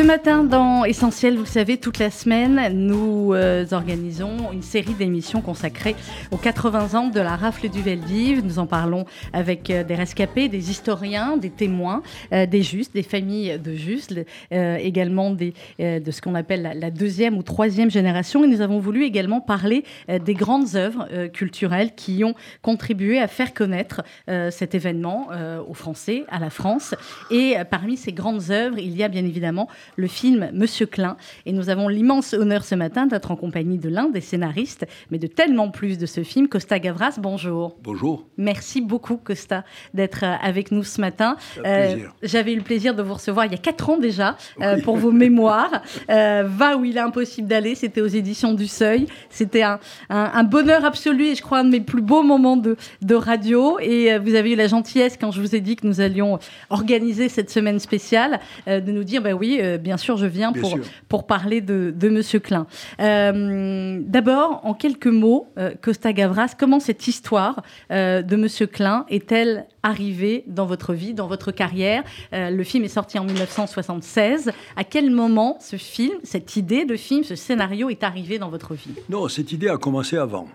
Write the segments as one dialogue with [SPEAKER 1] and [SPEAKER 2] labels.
[SPEAKER 1] Ce matin, dans Essentiel, vous le savez, toute la semaine, nous euh, organisons une série d'émissions consacrées aux 80 ans de la rafle du Veldiv. Nous en parlons avec euh, des rescapés, des historiens, des témoins, euh, des justes, des familles de justes, également de ce qu'on appelle la, deuxième ou troisième génération. Et nous avons voulu également parler des grandes œuvres culturelles qui ont contribué à faire connaître cet événement aux Français, à la France. Et parmi ces grandes œuvres, il y a bien évidemment le film Monsieur Klein. Et nous avons l'immense honneur ce matin d'être en compagnie de l'un des scénaristes, mais de tellement plus de ce film, Costa Gavras. Bonjour.
[SPEAKER 2] Bonjour.
[SPEAKER 1] Merci beaucoup, Costa, d'être euh, avec nous ce matin. Euh, J'avais eu le plaisir de vous recevoir il y a quatre ans déjà euh, pour vos mémoires. Euh, Va où il est impossible d'aller, c'était aux éditions du Seuil. C'était un, un, bonheur absolu et je crois un de mes plus beaux moments de, de radio. Et vous avez eu la gentillesse, quand je vous ai dit que nous allions organiser cette semaine spéciale, de nous dire, bah oui, bien sûr, je viens pour, pour parler de, de Monsieur Klein. Euh, D'abord, en quelques mots, euh, Costa Gavras, comment cette histoire euh, de Monsieur Klein est-elle arrivée dans votre vie, dans votre carrière? Euh, Le film est sorti en 1976. À quel moment ce film, cette idée de film, ce scénario est arrivé dans votre vie?
[SPEAKER 2] Non, cette idée a commencé avant,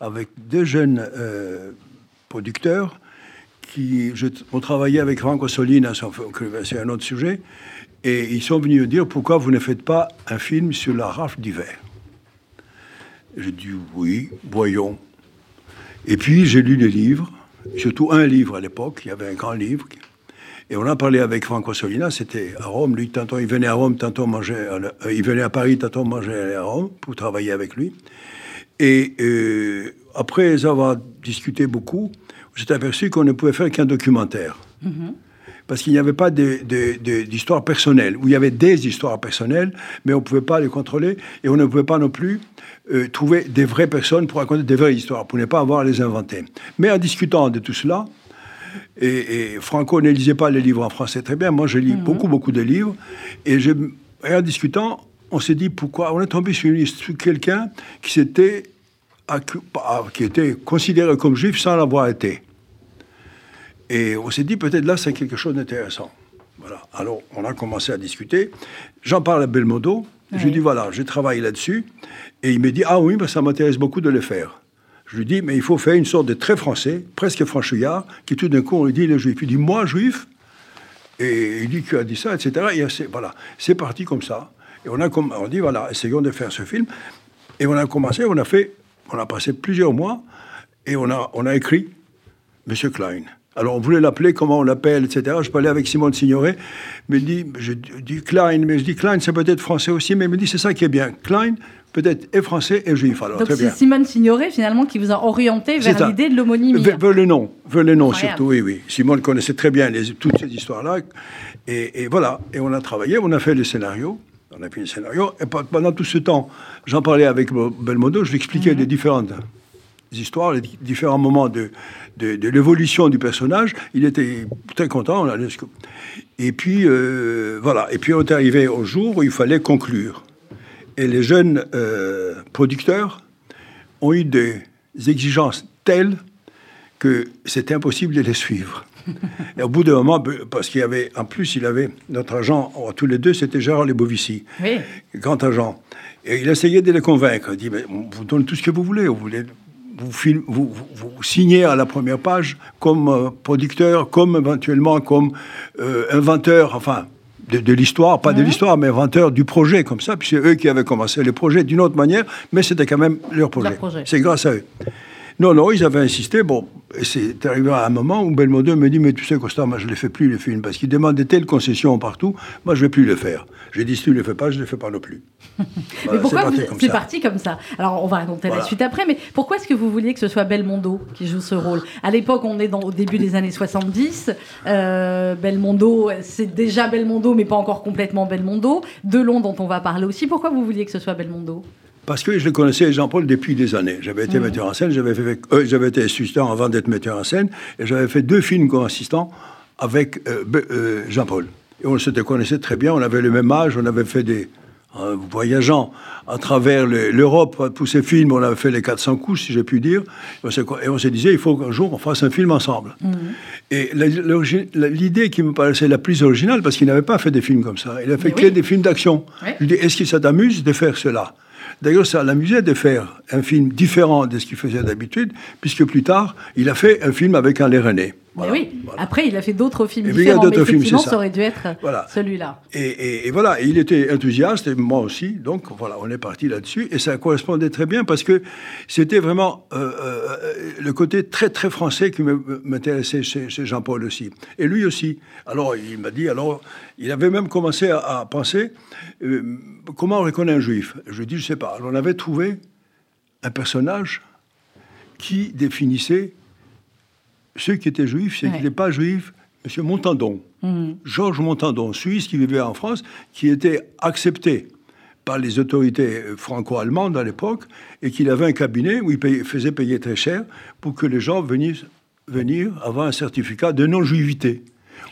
[SPEAKER 2] avec deux jeunes euh, producteurs qui, je, on travaillait avec Franco Solina, c'est un autre sujet, et ils sont venus me dire pourquoi vous ne faites pas un film sur la rafle d'hiver? J'ai dit oui, voyons. Et puis j'ai lu des livres, surtout un livre à l'époque, il y avait un grand livre. Et on a parlé avec Franco Solina, c'était à Rome. Lui, tantôt il venait à Rome, tantôt manger, euh, il venait à Paris, tantôt manger à Rome pour travailler avec lui. Et euh, après avoir discuté beaucoup, j'ai aperçu qu'on ne pouvait faire qu'un documentaire. Mm-hmm parce qu'il n'y avait pas d'histoire personnelle, où il y avait des histoires personnelles, mais on ne pouvait pas les contrôler, et on ne pouvait pas non plus euh, trouver des vraies personnes pour raconter des vraies histoires, pour ne pas avoir à les inventer. Mais en discutant de tout cela, et, Franco ne lisait pas les livres en français très bien, moi je lis mhm. beaucoup, beaucoup de livres, et, je, en discutant, on s'est dit pourquoi, on est tombé sur, sur quelqu'un qui s'était qui était considéré comme juif sans l'avoir été. Et on s'est dit, peut-être là, c'est quelque chose d'intéressant. Voilà. Alors, on a commencé à discuter. J'en parle à Belmondo. Je lui dis, voilà, j'ai travaillé là-dessus. Et il me dit, ah oui, mais ça m'intéresse beaucoup de le faire. Je lui dis, mais il faut faire une sorte de très français, presque franchouillard, qui tout d'un coup, on lui dit, le juif. Il dit, moi, juif Et il dit, tu as dit ça, etc. Et voilà, c'est parti comme ça. Et on a on dit, voilà, essayons de faire ce film. Et on a commencé, on a fait, on a passé plusieurs mois, et on a, on a écrit Monsieur Klein. Alors on voulait l'appeler, comment on l'appelle, etc. Je parlais avec Simone Signoret, mais dit, je dis Klein, mais je dis Klein, c'est peut-être français aussi, mais il me dit c'est ça qui est bien. Klein, peut-être est français et juif. Alors,
[SPEAKER 1] Donc c'est Simone Signoret finalement qui vous a orienté vers l'idée de l'homonymie.
[SPEAKER 2] Vers, le nom, vers le nom surtout, oui, oui. Simone connaissait très bien les, toutes ces histoires-là. Et, voilà, et on a travaillé, on a fait le scénario. On a fait le scénario. Et pendant tout ce temps, j'en parlais avec Belmondo, je lui expliquais mhm. les différentes histoires, les différents moments de, de, l'évolution du personnage. Il était très content. Et puis, euh, voilà. Et puis, on est arrivé au jour où il fallait conclure. Et les jeunes euh, producteurs ont eu des exigences telles que c'était impossible de les suivre. Et au bout d'un moment, parce qu'il y avait, en plus, il avait notre agent, tous les deux, c'était Gérard Lebovici, grand agent. Et il essayait de les convaincre. Il dit, mais on vous donne tout ce que vous voulez. Vous voulez vous, vous, signez à la première page comme euh, producteur, comme éventuellement comme euh, inventeur, enfin, de, l'histoire, pas de l'histoire, mais inventeur du projet, comme ça, puis c'est eux qui avaient commencé le projet d'une autre manière, mais c'était quand même leur projet. projet. C'est grâce à eux. Non, non, ils avaient insisté. Bon, c'est arrivé à un moment où Belmondo me dit Mais tu sais, Costa, moi, je ne les fais plus, les films, parce qu'ils demandent telles concessions partout. Moi, je ne vais plus le faire. J'ai dit Si tu ne le fais pas, je ne le fais pas non plus.
[SPEAKER 1] mais pourquoi c'est parti, comme ça Alors, on va raconter la suite après, mais pourquoi est-ce que vous vouliez que ce soit Belmondo qui joue ce rôle À l'époque, on est dans, au début des années 70. Euh, Belmondo, c'est déjà Belmondo, mais pas encore complètement Belmondo. Delon, dont on va parler aussi. Pourquoi vous vouliez que ce soit Belmondo?
[SPEAKER 2] Parce que je connaissais, Jean-Paul, depuis des années. J'avais été mmh. metteur en scène, j'avais, fait, euh, j'avais été assistant avant d'être metteur en scène, et j'avais fait deux films comme assistant avec euh, euh, Jean-Paul. Et on se connaissait très bien, on avait le même âge, on avait fait des... en voyageant à travers l'Europe pour ces films. On avait fait les 400 coups, si j'ai pu dire. Et on se disait, il faut qu'un jour on fasse un film ensemble. Mhm. Et l'idée qui me paraissait la plus originale, parce qu'il n'avait pas fait des films comme ça, il a fait que des films d'action. Je lui dis, est-ce que ça t'amuse de faire cela? D'ailleurs, ça l'amusait de faire un film différent de ce qu'il faisait d'habitude, puisque plus tard, il a fait un film avec Alain René.
[SPEAKER 1] Oui, après, il a fait d'autres films différents, mais effectivement, ça. aurait dû être celui-là.
[SPEAKER 2] Et, voilà, il était enthousiaste, et moi aussi, donc voilà, on est parti là-dessus, et ça correspondait très bien, parce que c'était vraiment euh, euh, le côté très, très français qui m'intéressait chez, Jean-Paul aussi. Et lui aussi. Alors, il m'a dit, alors, il avait même commencé à, penser, euh, comment on reconnaît un juif? Je lui ai dit, je sais pas. Alors, on avait trouvé un personnage qui définissait ceux qui étaient juifs, ceux qui n'étaient pas juifs. Monsieur Montandon, mhm. Georges Montandon, Suisse, qui vivait en France, qui était accepté par les autorités franco-allemandes à l'époque, et qu'il avait un cabinet où il faisait payer très cher pour que les gens venissent venir avoir un certificat de non-juivité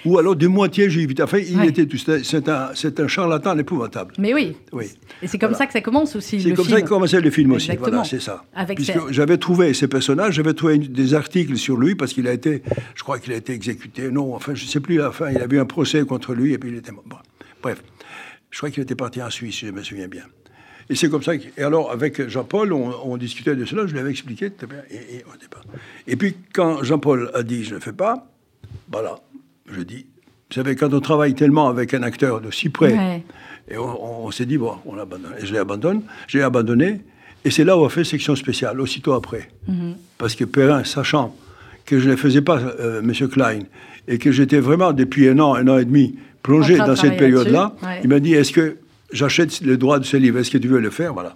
[SPEAKER 2] ou alors de moitié juif. Enfin, il était tout. C'est un, un, charlatan épouvantable.
[SPEAKER 1] Mais oui. oui. Et c'est comme ça que ça commence aussi.
[SPEAKER 2] C'est comme ça que commençait le film aussi. Voilà, c'est ça. Avec Puisque j'avais trouvé ces personnages, j'avais trouvé des articles sur lui parce qu'il a été, je crois qu'il a été exécuté. Non, enfin, je ne sais plus. À la fin, il a eu un procès contre lui et puis il était mort. Bref, je crois qu'il était parti en Suisse, si je me souviens bien. Et c'est comme ça. et alors, avec Jean-Paul, on, discutait de cela, je lui avais expliqué, et, et, et puis, quand Jean-Paul a dit je ne le fais pas, voilà, je dis, vous savez, quand on travaille tellement avec un acteur de si près, et on, s'est dit, bon, on abandonne. Et je l'ai abandonné, j'ai abandonné, et c'est là où on a fait section spéciale, aussitôt après. Mhm. Parce que Perrin, sachant que je ne faisais pas euh, M. Klein, et que j'étais vraiment, depuis un an, un an et demi, plongé dans cette période-là, il m'a dit, est-ce que j'achète le droit de ce livre, est-ce que tu veux le faire? Voilà.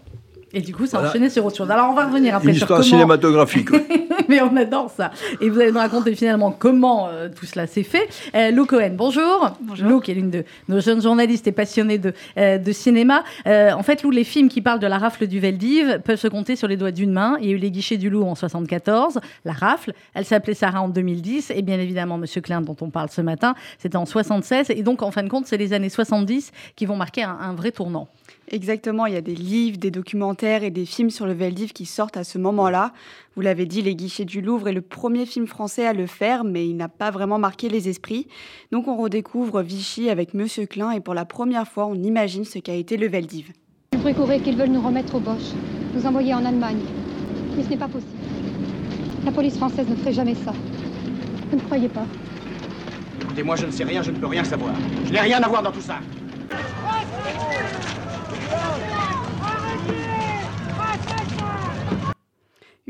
[SPEAKER 1] Et du coup, ça a enchaîné sur autre chose. Alors, on va revenir après
[SPEAKER 2] Une histoire cinématographique.
[SPEAKER 1] Mais on adore ça. Et vous allez nous raconter finalement comment euh, tout cela s'est fait. Euh, Lou Cohen, bonjour. Bonjour. Lou, qui est l'une de nos jeunes journalistes et passionnée de, euh, de cinéma. Euh, en fait, Lou, les films qui parlent de la rafle du Veldiv peuvent se compter sur les doigts d'une main. Il y a eu Les Guichets du Loup en 74, La Rafle. Elle s'appelait Sarah en 2010. Et bien évidemment, Monsieur Klein, dont on parle ce matin, c'était en 76. Et donc, en fin de compte, c'est les années 70 qui vont marquer un, un vrai tournant.
[SPEAKER 3] Exactement, il y a des livres, des documentaires et des films sur le Veldiv qui sortent à ce moment-là. Vous l'avez dit, Les Guichets du Louvre est le premier film français à le faire, mais il n'a pas vraiment marqué les esprits. Donc on redécouvre Vichy avec Monsieur Klein et pour la première fois, on imagine ce qu'a été le Veldiv.
[SPEAKER 4] Vous précourez qu'ils veulent nous remettre au Bosch, nous envoyer en Allemagne. Mais ce n'est pas possible. La police française ne ferait jamais ça. Vous ne croyez pas?
[SPEAKER 5] Écoutez, moi je ne sais rien, je ne peux rien savoir. Je n'ai rien à voir dans tout ça.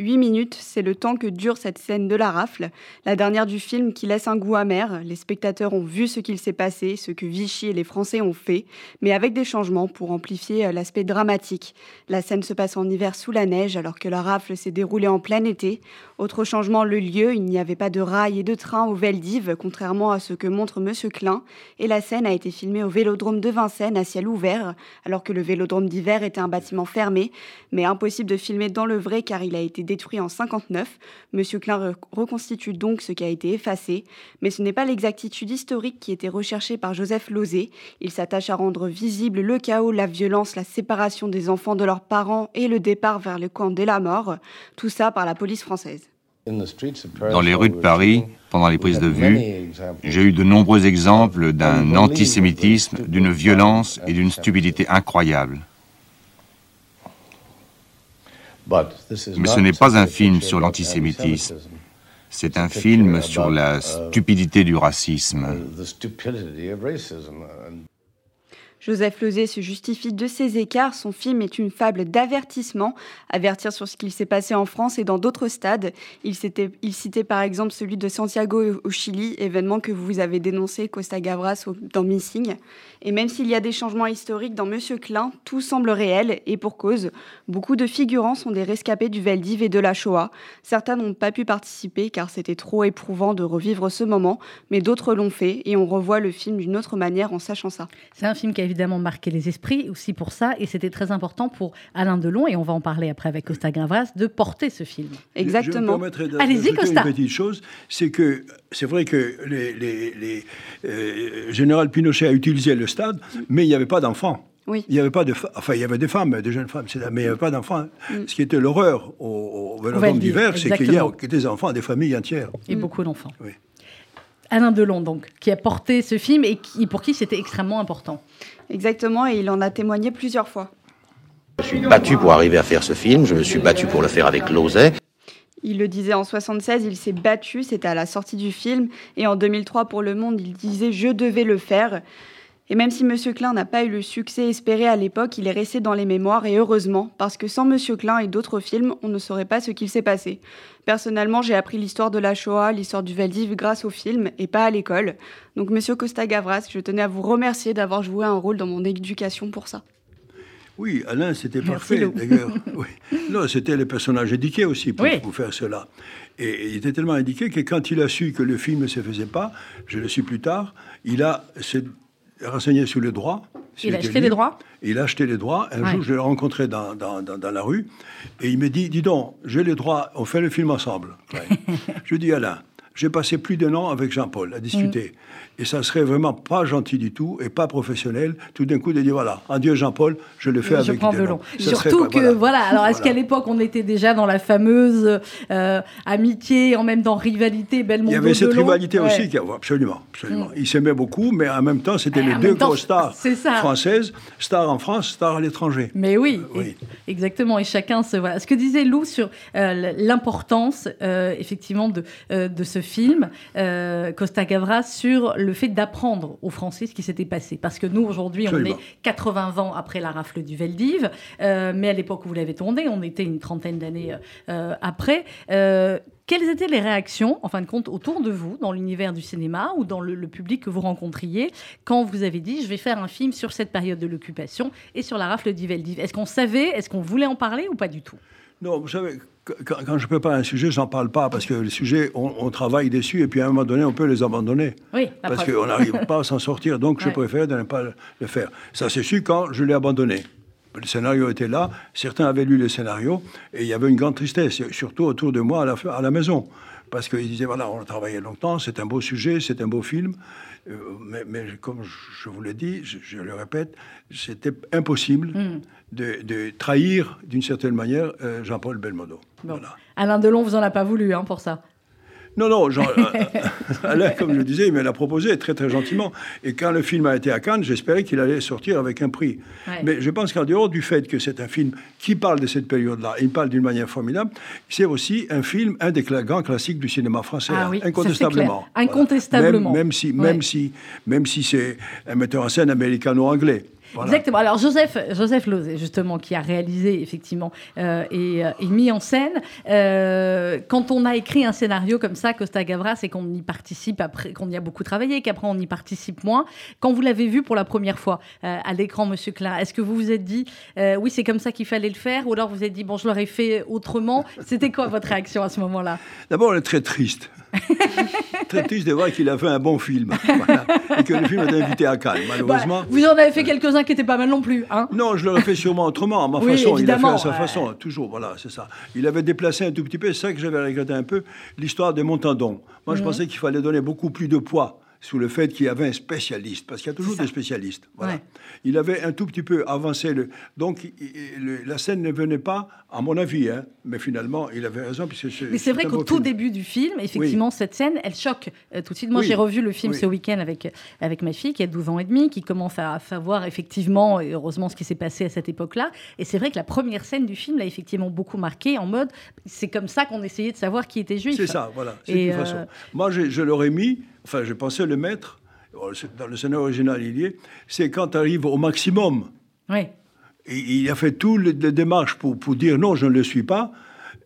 [SPEAKER 3] 8 minutes, c'est le temps que dure cette scène de la rafle, la dernière du film qui laisse un goût amer. Les spectateurs ont vu ce qu'il s'est passé, ce que Vichy et les Français ont fait, mais avec des changements pour amplifier euh, l'aspect dramatique. La scène se passe en hiver sous la neige alors que la rafle s'est déroulée en plein été. Autre changement, le lieu, il n'y avait pas de rail et de train au Veldiv, contrairement à ce que montre Monsieur Klein, et la scène a été filmée au Vélodrome de Vincennes à ciel ouvert, alors que le Vélodrome d'hiver était un bâtiment fermé, mais impossible de filmer dans le vrai car il a été détruit en 59. Monsieur Klein reconstitue donc ce qui a été effacé, mais ce n'est pas l'exactitude historique qui était recherchée par Joseph Lozé. Il s'attache à rendre visible le chaos, la violence, la séparation des enfants de leurs parents et le départ vers le camp de la mort, tout ça par la police française.
[SPEAKER 6] Dans les rues de Paris, pendant les prises de vue, j'ai eu de nombreux exemples d'un antisémitisme, d'une violence et d'une stupidité incroyables. Mais ce n'est pas un film sur l'antisémitisme. C'est un film sur la stupidité du racisme.
[SPEAKER 3] Joseph Lozé se justifie de ses écarts. Son film est une fable d'avertissement, avertir sur ce qu'il s'est passé en France et dans d'autres stades. Il, il, citait par exemple celui de Santiago au Chili, événement que vous avez dénoncé, Costa Gavras, dans Missing. Et même s'il y a des changements historiques dans Monsieur Klein, tout semble réel et pour cause. Beaucoup de figurants sont des rescapés du Veldiv et de la Shoah. Certains n'ont pas pu participer car c'était trop éprouvant de revivre ce moment, mais d'autres l'ont fait et on revoit le film d'une autre manière en sachant ça.
[SPEAKER 1] C'est un film qui a évidemment marqué les esprits aussi pour ça, et c'était très important pour Alain Delon, et on va en parler après avec Costa Gavras, de porter ce film.
[SPEAKER 3] Exactement.
[SPEAKER 1] Allez-y, Costa.
[SPEAKER 2] Une petite chose, c'est que c'est vrai que les, les, euh, général Pinochet a utilisé le stade, mais il n'y avait pas d'enfants. Oui. Il n'y avait pas de, enfin, il y avait des femmes, des jeunes femmes, mais il n'y avait pas d'enfants. Mm. Ce qui était l'horreur au, au d'hiver, c'est qu'il y a des enfants, des familles entières.
[SPEAKER 1] Et beaucoup d'enfants. Oui. Alain Delon, donc, qui a porté ce film et qui, pour qui c'était extrêmement important.
[SPEAKER 3] Exactement, et il en a témoigné plusieurs fois.
[SPEAKER 7] Je suis battu pour arriver à faire ce film, je me suis battu pour le faire avec Lozet.
[SPEAKER 3] Il le disait en 76, il s'est battu, c'était à la sortie du film, et en 2003 pour Le Monde, il disait je devais le faire. Et même si Monsieur Klein n'a pas eu le succès espéré à l'époque, il est resté dans les mémoires et heureusement, parce que sans Monsieur Klein et d'autres films, on ne saurait pas ce qu'il s'est passé. Personnellement, j'ai appris l'histoire de la Shoah, l'histoire du Veldiv grâce au film et pas à l'école. Donc Monsieur Costa Gavras, je tenais à vous remercier d'avoir joué un rôle dans mon éducation pour ça.
[SPEAKER 2] Oui, Alain, c'était parfait d'ailleurs. Non, c'était le personnage éduqué aussi pour, pour, faire cela. Et il était tellement indiqué que quand il a su que le film ne se faisait pas, je le suis plus tard, il a renseigné sur le droit.
[SPEAKER 1] Il a acheté les droits
[SPEAKER 2] Il a acheté les droits. Un jour, je l'ai rencontré dans, dans, dans, la rue et il me dit Dis donc, j'ai les droits, on fait le film ensemble. je dis Alain, j'ai passé plus d'un an avec Jean-Paul à discuter. Mm. Et ça serait vraiment pas gentil du tout et pas professionnel, tout d'un coup, de dire voilà, adieu Jean-Paul, je le fais avec prends
[SPEAKER 1] Delon. Surtout que, voilà, alors est-ce qu'à l'époque, on était déjà dans la fameuse euh, amitié, en même temps rivalité Belmondo
[SPEAKER 2] Il y avait cette rivalité aussi, qui, absolument, absolument. Mm. Ils s'aimaient beaucoup, mais en même temps, c'était les deux grosses stars françaises, stars en France, stars à l'étranger.
[SPEAKER 1] Mais oui, oui. exactement. Et chacun se. Voilà. Ce que disait Lou sur euh, l'importance, euh, effectivement, de, de ce film, Costa Gavras, sur le le fait d'apprendre aux Français ce qui s'était passé. Parce que nous, aujourd'hui, on est 80 ans après la rafle du Veldiv, euh, mais à l'époque où vous l'avez tourné, on était une trentaine d'années euh, après. Euh, quelles étaient les réactions, en fin de compte, autour de vous, dans l'univers du cinéma ou dans le, le, public que vous rencontriez, quand vous avez dit je vais faire un film sur cette période de l'occupation et sur la rafle du Veldiv? Est-ce qu'on savait, est-ce qu'on voulait en parler ou pas du tout?
[SPEAKER 2] Non, vous savez, quand, je prépare un sujet, j'en parle pas parce que le sujet, on, travaille dessus et puis à un moment donné, on peut les abandonner.
[SPEAKER 1] Oui,
[SPEAKER 2] parce qu'on n'arrive pas à s'en sortir. Donc, je préfère ne pas le faire. Ça, c'est sûr quand je l'ai abandonné. Le scénario était là, certains avaient lu le scénario et il y avait une grande tristesse, surtout autour de moi à la, à la maison. Parce qu'ils disaient voilà, on a travaillé longtemps, c'est un beau sujet, c'est un beau film. Euh, mais, comme je vous l'ai dit, je, le répète, c'était impossible hmm. de, trahir d'une certaine manière euh, Jean-Paul Belmondo.
[SPEAKER 1] Alain Delon vous en a pas voulu hein, pour ça
[SPEAKER 2] non, non, genre, euh, Alain, comme je disais, il me l'a proposé très très gentiment. Et quand le film a été à Cannes, j'espérais qu'il allait sortir avec un prix. Mais je pense qu'en dehors du fait que c'est un film qui parle de cette période-là, il parle d'une manière formidable, c'est aussi un film, un des grands classiques du cinéma français, ah incontestablement.
[SPEAKER 1] Incontestablement.
[SPEAKER 2] Même, si, même si, même si c'est un metteur en scène américano-anglais.
[SPEAKER 1] Exactement. Alors Joseph, Joseph Lozé, justement, qui a réalisé effectivement euh, euh, et, mis en scène. Euh, quand on a écrit un scénario comme ça, Costa Gavras, et qu'on y participe après, qu'on y a beaucoup travaillé, qu'après on y participe moins. Quand vous l'avez vu pour la première fois à l'écran, Monsieur Klein, est-ce que vous vous êtes dit, oui, c'est comme ça qu'il fallait le faire, ou alors vous vous êtes dit, bon, je l'aurais fait autrement? C'était quoi votre réaction à ce moment-là?
[SPEAKER 2] D'abord, on est très triste. Très triste de voir qu'il a fait un bon film et que le film été invité à Cannes. Malheureusement,
[SPEAKER 1] vous en avez fait quelques-uns qui étaient pas mal non plus. Hein
[SPEAKER 2] non, je l'aurais fait sûrement autrement, à ma façon. Il a fait à sa façon, toujours. Voilà, c'est ça. Il avait déplacé un tout petit peu. C'est ça que j'avais regretté un peu l'histoire de Montandon. Moi, je mhm. pensais qu'il fallait donner beaucoup plus de poids sous le fait qu'il y avait un spécialiste, parce qu'il y a toujours des spécialistes. Voilà. Il avait un tout petit peu avancé. Le, donc, la scène ne venait pas, à mon avis, hein, mais finalement, il avait raison.
[SPEAKER 1] mais c'est vrai qu'au tout début du film, effectivement, cette scène, elle choque euh, tout de suite. Moi, j'ai revu le film ce week-end avec, avec ma fille, qui a 12 ans et demi, qui commence à savoir effectivement, et heureusement, ce qui s'est passé à cette époque-là. Et c'est vrai que la première scène du film l'a effectivement beaucoup marqué, en mode, c'est comme ça qu'on essayait de savoir qui était juif.
[SPEAKER 2] C'est ça, voilà. Euh, Moi, je, je l'aurais mis enfin, je pensais le mettre, oh, dans le scénario original, il y est, c'est quand tu arrives au maximum.
[SPEAKER 1] Oui.
[SPEAKER 2] Et il a fait toutes les démarches pour, pour dire non, je ne le suis pas.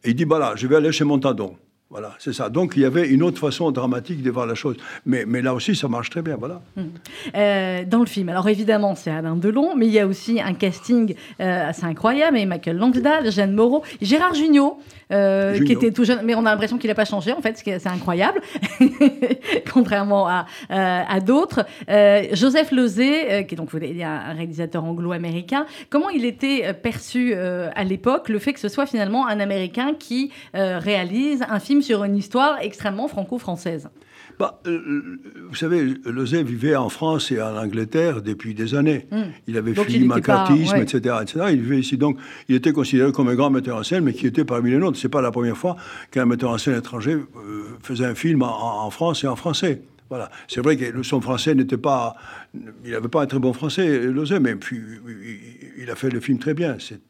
[SPEAKER 2] Et il dit, voilà, je vais aller chez Montadon. Voilà, c'est ça. Donc il y avait une autre façon dramatique de voir la chose. Mais, mais là aussi, ça marche très bien, voilà.
[SPEAKER 1] Hum. Euh, dans le film, alors évidemment, c'est Alain Delon, mais il y a aussi un casting euh, assez incroyable, et Michael Langsdale, Jeanne Moreau, Gérard Jugnot, euh, qui était tout jeune, mais on a l'impression qu'il n'a pas changé, en fait, c'est incroyable, contrairement à, à d'autres. Joseph Lozé, qui est donc un réalisateur anglo-américain, comment il était perçu à l'époque, le fait que ce soit finalement un Américain qui réalise un film sur une histoire extrêmement franco-française.
[SPEAKER 2] bah, euh, Vous savez, Lozé vivait en France et en Angleterre depuis des années. Hmm. Il avait fui le macartisme, etc., etc. Il vivait ici. Donc, il était considéré comme un grand metteur en scène, mais qui était parmi les nôtres. Ce n'est pas la première fois qu'un metteur en scène étranger euh, faisait un film en, France et en français. Voilà. C'est vrai que son français n'était pas. Il n'avait pas un très bon français, Lozé, mais puis il a fait le film très bien. C'est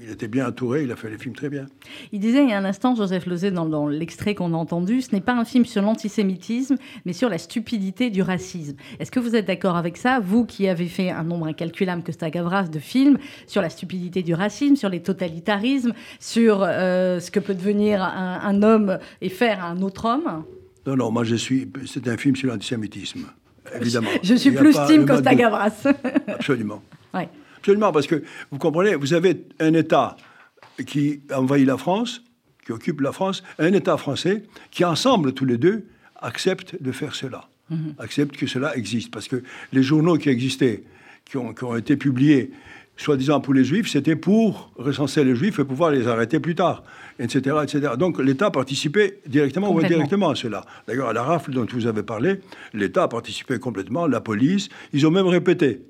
[SPEAKER 2] il était bien entouré, il a fait les films très bien.
[SPEAKER 1] Il disait il y a un instant, Joseph Lozé, dans, l'extrait qu'on a entendu, ce n'est pas un film sur l'antisémitisme, mais sur la stupidité du racisme. Est-ce que vous êtes d'accord avec ça, vous qui avez fait un nombre incalculable que Stagavras de films sur la stupidité du racisme, sur les totalitarismes, sur euh, ce que peut devenir un, homme et faire un autre homme?
[SPEAKER 2] Non, non, moi je suis. C'est un film sur l'antisémitisme, évidemment.
[SPEAKER 1] Je suis plus Tim Costa Gavras.
[SPEAKER 2] Absolument. Ouais. Absolument, parce que vous comprenez, vous avez un État qui envahit la France, qui occupe la France, un État français qui, ensemble, tous les deux, acceptent de faire cela, mhm. acceptent que cela existe. Parce que les journaux qui existaient, qui ont, qui ont été publiés, soi-disant pour les juifs, c'était pour recenser les juifs et pouvoir les arrêter plus tard, etc. etc. Donc l'État participait directement ou indirectement à cela. D'ailleurs, à la rafle dont vous avez parlé, l'État a participé complètement, la police, ils ont même répété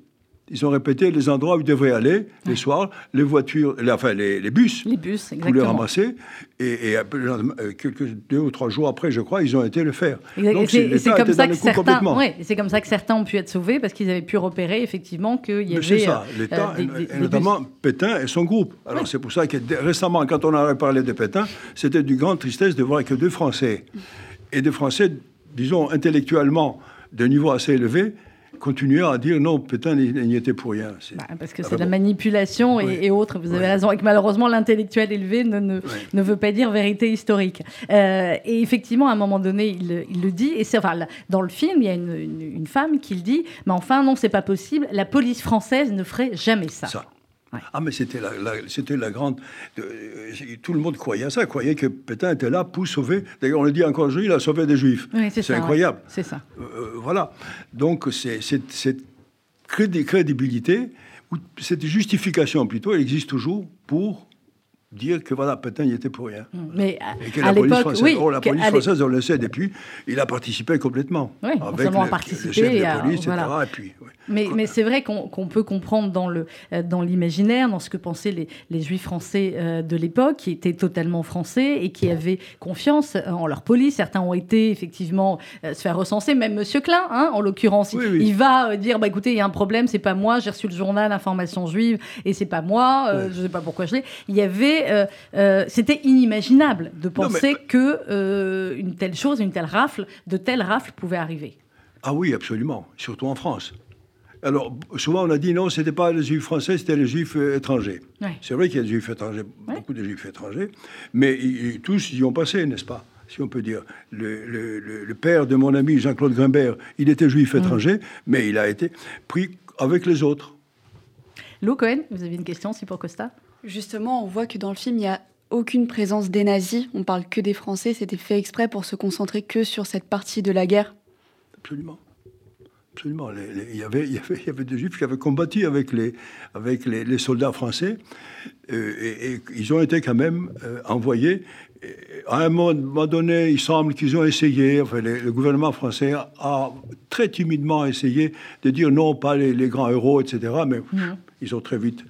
[SPEAKER 2] ils ont répété les endroits où ils devraient aller les soirs, les voitures, enfin les, bus,
[SPEAKER 1] les bus
[SPEAKER 2] pour les ramasser. Et, euh, quelques deux ou trois jours après, je crois, ils ont été le faire.
[SPEAKER 1] C'est comme ça que certains, c'est comme ça que certains ont pu être sauvés parce qu'ils avaient pu repérer effectivement qu'il y avait. C'est
[SPEAKER 2] ça, euh, l'État, et notamment Pétain et son groupe. Alors c'est pour ça que récemment, quand on a parlé de Pétain, c'était d'une grande tristesse de voir que deux Français et des Français, disons intellectuellement de niveau assez élevé, continuer à dire non, Pétain n'y était pour rien.
[SPEAKER 1] Bah, parce que c'est de la manipulation et, autres, vous avez raison. Et que malheureusement, l'intellectuel élevé ne, ne, veut pas dire vérité historique. Euh, et effectivement, à un moment donné, il, il le dit. Et c'est, enfin, dans le film, il y a une, une, femme qui le dit, mais enfin, non, c'est pas possible. La police française ne ferait jamais ça.
[SPEAKER 2] ça. Ah, mais c'était la, c'était la grande. Euh, tout le monde croyait à ça, croyait que Pétain était là pour sauver. D'ailleurs, on le dit encore aujourd'hui, il a sauvé des juifs. c'est, incroyable.
[SPEAKER 1] C'est ça.
[SPEAKER 2] Euh, euh, voilà. Donc, c'est, cette crédibilité, ou cette justification plutôt, elle existe toujours pour dire que voilà, Pétain n'y était pour rien.
[SPEAKER 1] Mm. Mais
[SPEAKER 2] et que la police française, oui, oh, la police française, on le sait depuis, il a participé complètement.
[SPEAKER 1] Oui, avec le, participé, de police, etc. Et puis, Mais, mais c'est vrai qu'on peut comprendre dans le euh, dans l'imaginaire, dans ce que pensaient les, les Juifs français euh, de l'époque, qui étaient totalement français et qui avaient confiance en leur police. Certains ont été effectivement euh, se faire recenser, même Monsieur Klein, hein, en l'occurrence, il, va dire bah écoutez, il y a un problème, c'est pas moi, j'ai reçu le journal Information Juive et c'est pas moi, je sais pas pourquoi je l'ai. Il y avait euh, euh, c'était inimaginable de penser que euh, une telle chose, une telle rafle, de telles rafles pouvaient arriver.
[SPEAKER 2] Ah oui, absolument, surtout en France. Alors, souvent on a dit non, c'était pas les juifs français, c'était les juifs étrangers. C'est vrai qu'il y a des juifs étrangers, beaucoup de juifs étrangers, mais tous y ont passé, n'est-ce pas si on peut dire. Le, père de mon ami Jean-Claude Grimbert, il était juif étranger, mais il a été pris avec les autres.
[SPEAKER 1] Lou Cohen, vous avez une question, si pour Costa?
[SPEAKER 3] Justement, on voit que dans le film, il n'y a aucune présence des nazis. On parle que des Français. C'était fait exprès pour se concentrer que sur cette partie de la guerre.
[SPEAKER 2] Absolument. Absolument. Il y, avait, il, y avait, y avait des juifs qui avaient combattu avec les, avec les, soldats français euh, et, ils ont été quand même euh, envoyés. à un moment donné, il semble qu'ils ont essayé, enfin, le gouvernement français a très timidement essayé de dire non, pas les, grands héros, etc. Mais mmh. ils ont très vite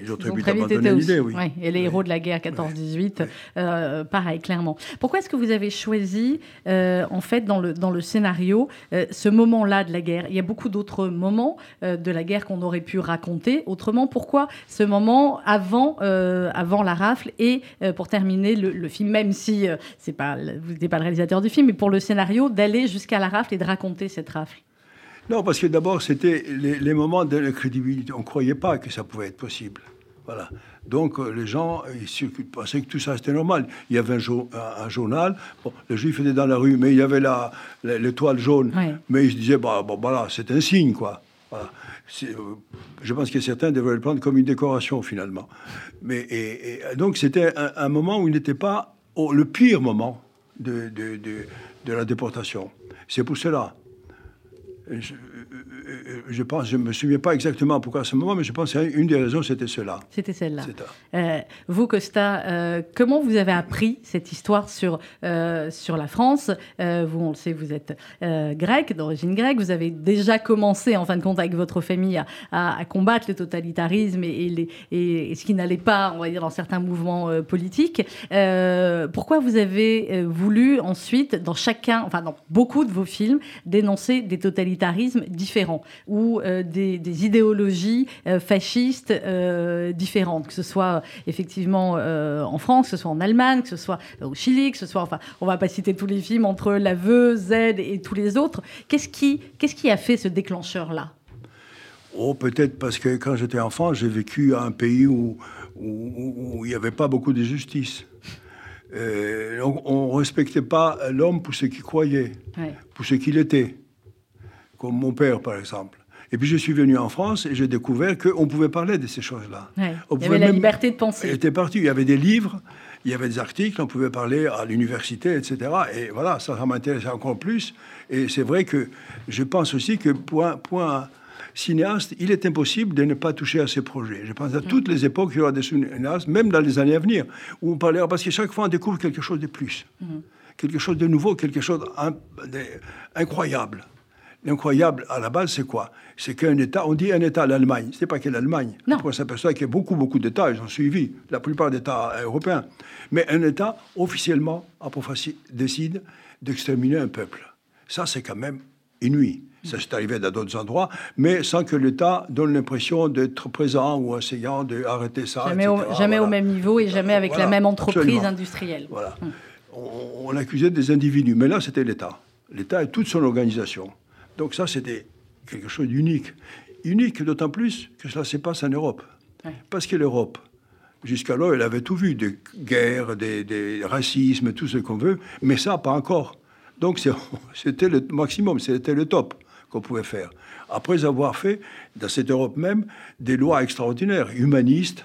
[SPEAKER 2] ils ont très, vite, abandonné l'idée, oui.
[SPEAKER 1] Et les héros de la guerre 14-18, euh, pareil, clairement. Pourquoi est-ce que vous avez choisi, euh, en fait, dans le, dans le scénario, euh, ce moment-là de la guerre? Il y a beaucoup d'autres moments de la guerre qu'on aurait pu raconter. Autrement, pourquoi ce moment avant, avant la rafle et, pour terminer le, film, même si c'est pas, vous n'êtes pas le réalisateur du film, mais pour le scénario, d'aller jusqu'à la rafle et de raconter cette rafle?
[SPEAKER 2] Non, parce que d'abord, c'était les, moments de la crédibilité. On ne croyait pas que ça pouvait être possible. Voilà. Donc, euh, les gens ils pensaient que tout ça, c'était normal. Il y avait un, journal. Bon, les juifs étaient dans la rue, mais il y avait l'étoile jaune. Mais ils se disaient, bah, bon, voilà, c'est un signe, quoi. Voilà. Euh, je pense que certains devraient le prendre comme une décoration, finalement. Mais, et, donc, c'était un, moment où il n'était pas le pire moment de, de, de, de la déportation. C'est pour cela. Euh, je pense, je ne me souviens pas exactement pourquoi à ce moment, mais je pense qu'une des raisons, c'était cela.
[SPEAKER 1] C'était celle-là. Euh, vous, Costa, euh, comment vous avez appris cette histoire sur, euh, sur la France? Vous, on le sait, vous êtes grec, d'origine grecque. Vous avez déjà commencé, en fin de compte, avec votre famille, à, combattre le totalitarisme et, les, et, ce qui n'allait pas, on va dire, dans certains mouvements politiques. pourquoi vous avez voulu ensuite, dans chacun, enfin, dans beaucoup de vos films, dénoncer des totalitarismes différents? Ou euh, des, idéologies euh, fascistes euh, différentes, que ce soit effectivement en France, que ce soit en Allemagne, que ce soit au Chili, que ce soit, enfin, on va pas citer tous les films entre La Veu, Z et tous les autres. Qu'est-ce qui, qu'est-ce qui a fait ce déclencheur-là?
[SPEAKER 2] Oh, peut-être parce que quand j'étais enfant, j'ai vécu à un pays où, il n'y avait pas beaucoup de justice. on ne respectait pas l'homme pour ce qu'il croyait, pour ce qu'il était comme mon père par exemple. Et puis je suis venu en France et j'ai découvert qu'on pouvait parler de ces choses-là.
[SPEAKER 1] il y avait la liberté de penser.
[SPEAKER 2] était parti. Il y avait des livres, il y avait des articles, on pouvait parler à l'université, etc. Et voilà, ça, ça m'intéressait encore plus. Et c'est vrai que je pense aussi que pour un, point cinéaste, il est impossible de ne pas toucher à ces projets. Je pense à toutes les époques, il y aura des cinéastes, même dans les années à venir, où on parlera, parce que chaque fois on découvre quelque chose de plus, mhm. quelque chose de nouveau, quelque chose d'incroyable. L'incroyable, à la base, c'est quoi? C'est qu'un État, on dit un État, l'Allemagne. Ce n'est pas que l'Allemagne. On s'aperçoit qu'il y a beaucoup, beaucoup d'États, ils ont suivi, la plupart d'États européens. Mais un État, officiellement, décide d'exterminer un peuple. Ça, c'est quand même inouï. Ça s'est arrivé dans d'autres endroits, mais sans que l'État donne l'impression d'être présent ou essayant d'arrêter ça.
[SPEAKER 1] Jamais, au, jamais au, même niveau et jamais avec la même entreprise industrielle.
[SPEAKER 2] Voilà. Hum. On, on accusait des individus, mais là, c'était l'État. L'État et toute son organisation. Donc ça, c'était quelque chose d'unique. Unique d'autant plus que cela se passe en Europe. Parce que l'Europe, jusqu'alors, elle avait tout vu, des guerres, des, racismes, tout ce qu'on veut, mais ça, pas encore. Donc c'était le maximum, c'était le top qu'on pouvait faire. Après avoir fait, dans cette Europe même, des lois extraordinaires, humanistes,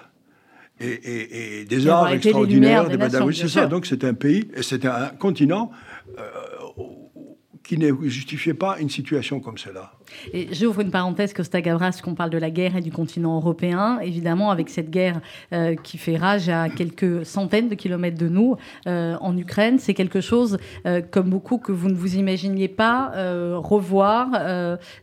[SPEAKER 2] et, des arts extraordinaires, des C'est ça. Donc c'est un pays, et c'était un continent euh, qui ne justifiait pas une situation comme cela.
[SPEAKER 1] Et j'ouvre une parenthèse, Costa Gavras, qu'on parle de la guerre et du continent européen. Évidemment, avec cette guerre euh, qui fait rage à quelques centaines de kilomètres de nous, euh, en Ukraine, c'est quelque chose, euh, comme beaucoup, que vous ne vous imaginiez pas revoir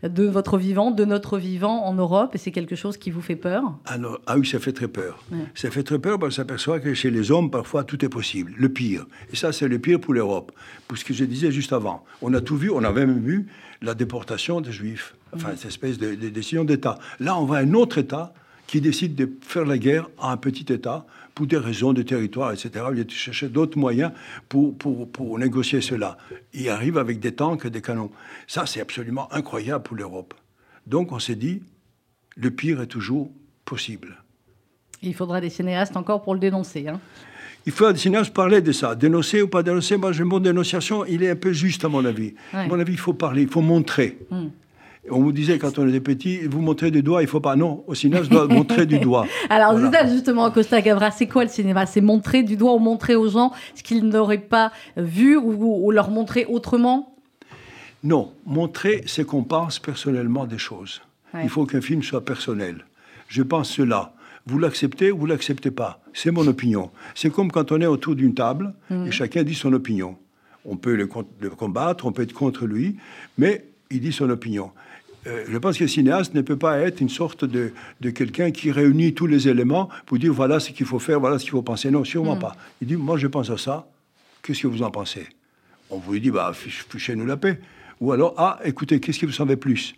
[SPEAKER 1] de votre vivant, de notre vivant en Europe. Et c'est quelque chose qui vous fait peur
[SPEAKER 2] ah, ah oui, ça fait très peur. Ça fait très peur parce qu'on s'aperçoit que chez les hommes, parfois, tout est possible. Le pire. Et ça, c'est le pire pour l'Europe. Pour ce que je disais juste avant. On a tout vu, on a même vu la déportation des Juifs, enfin, cette espèce de, décision d'État. Là, on voit un autre État qui décide de faire la guerre à un petit État pour des raisons de territoire, etc. Il a chercher d'autres moyens pour, pour, pour, négocier cela. Il arrive avec des tanks et des canons. Ça, c'est absolument incroyable pour l'Europe. Donc, on s'est dit, le pire est toujours possible.
[SPEAKER 1] Il faudra des cinéastes encore pour le dénoncer. Hein
[SPEAKER 2] il faut sinon parler de ça. Dénoncer ou pas dénoncer, moi, le mot dénonciation, il est un peu juste à mon avis. À mon avis, il faut parler, il faut montrer. Hmm. On vous disait quand on était petit, vous montrez du doigt, il faut pas. Non, au cinéma, je dois montrer du doigt.
[SPEAKER 1] Alors, c'est ça justement, Costa Gavra, c'est quoi le cinéma? C'est montrer du doigt ou montrer aux gens ce qu'ils n'auraient pas vu ou, leur montrer autrement?
[SPEAKER 2] Non, montrer, c'est qu'on pense personnellement des choses. Il faut qu'un film soit personnel. Je pense cela. Vous l'acceptez ou vous l'acceptez pas. C'est mon opinion. C'est comme quand on est autour d'une table et mm. chacun dit son opinion. On peut le, combattre, on peut être contre lui, mais il dit son opinion. Euh, je pense que le cinéaste ne peut pas être une sorte de, quelqu'un qui réunit tous les éléments pour dire voilà ce qu'il faut faire, voilà ce qu'il faut penser. Non, sûrement mm. pas. Il dit moi je pense à ça, qu'est-ce que vous en pensez? On vous dit bah fichez-nous la paix. Ou alors ah écoutez, qu'est-ce que vous savez plus?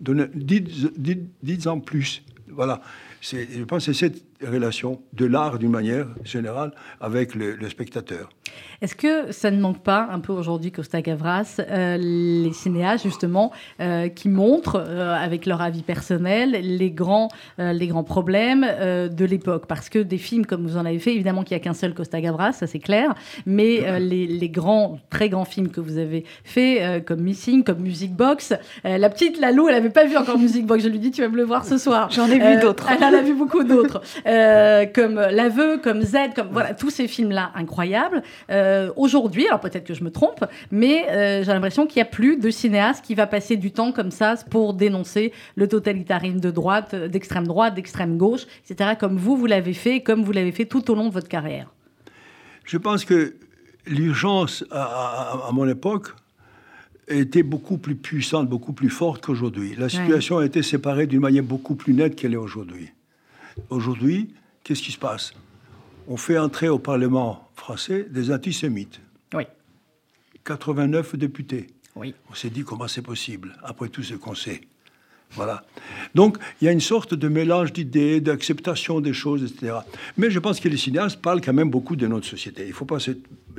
[SPEAKER 2] Dites-en plus. Voilà je pense que c'est cette relation de l'art d'une manière générale avec le spectateur.
[SPEAKER 1] Est-ce que ça ne manque pas un peu aujourd'hui, Costa Gavras, euh, les cinéastes justement euh, qui montrent euh, avec leur avis personnel les grands, les grands problèmes de l'époque? Parce que des films comme vous en avez fait, évidemment qu'il n'y a qu'un seul Costa Gavras, ça c'est clair, mais les, grands, très grands films que vous avez fait, comme Missing, comme Music Box, la petite Lalou, elle n'avait pas vu encore Music Box, je lui dis tu vas me le voir ce soir.
[SPEAKER 3] J'en ai vu d'autres.
[SPEAKER 1] Elle en a vu beaucoup d'autres, comme L'Aveu, comme Z, comme voilà tous ces films-là incroyables. Aujourd'hui, alors peut-être que je me trompe, mais j'ai l'impression qu'il n'y a plus de cinéaste qui va passer du temps comme ça pour dénoncer le totalitarisme de droite, d'extrême droite, d'extrême gauche, etc., comme vous, vous l'avez fait, comme vous l'avez fait tout au long de votre carrière.
[SPEAKER 2] Je pense que l'urgence à, mon époque était beaucoup plus puissante, beaucoup plus forte qu'aujourd'hui. La situation a été séparée d'une manière beaucoup plus nette qu'elle est aujourd'hui. Aujourd'hui, qu'est-ce qui se passe? On fait entrer au Parlement français des antisémites.
[SPEAKER 1] Oui.
[SPEAKER 2] 89 députés.
[SPEAKER 1] Oui.
[SPEAKER 2] On s'est dit comment c'est possible, après tout ce qu'on sait. Voilà. Donc, il y a une sorte de mélange d'idées, d'acceptation des choses, etc. Mais je pense que les cinéastes parlent quand même beaucoup de notre société. Il ne faut, pas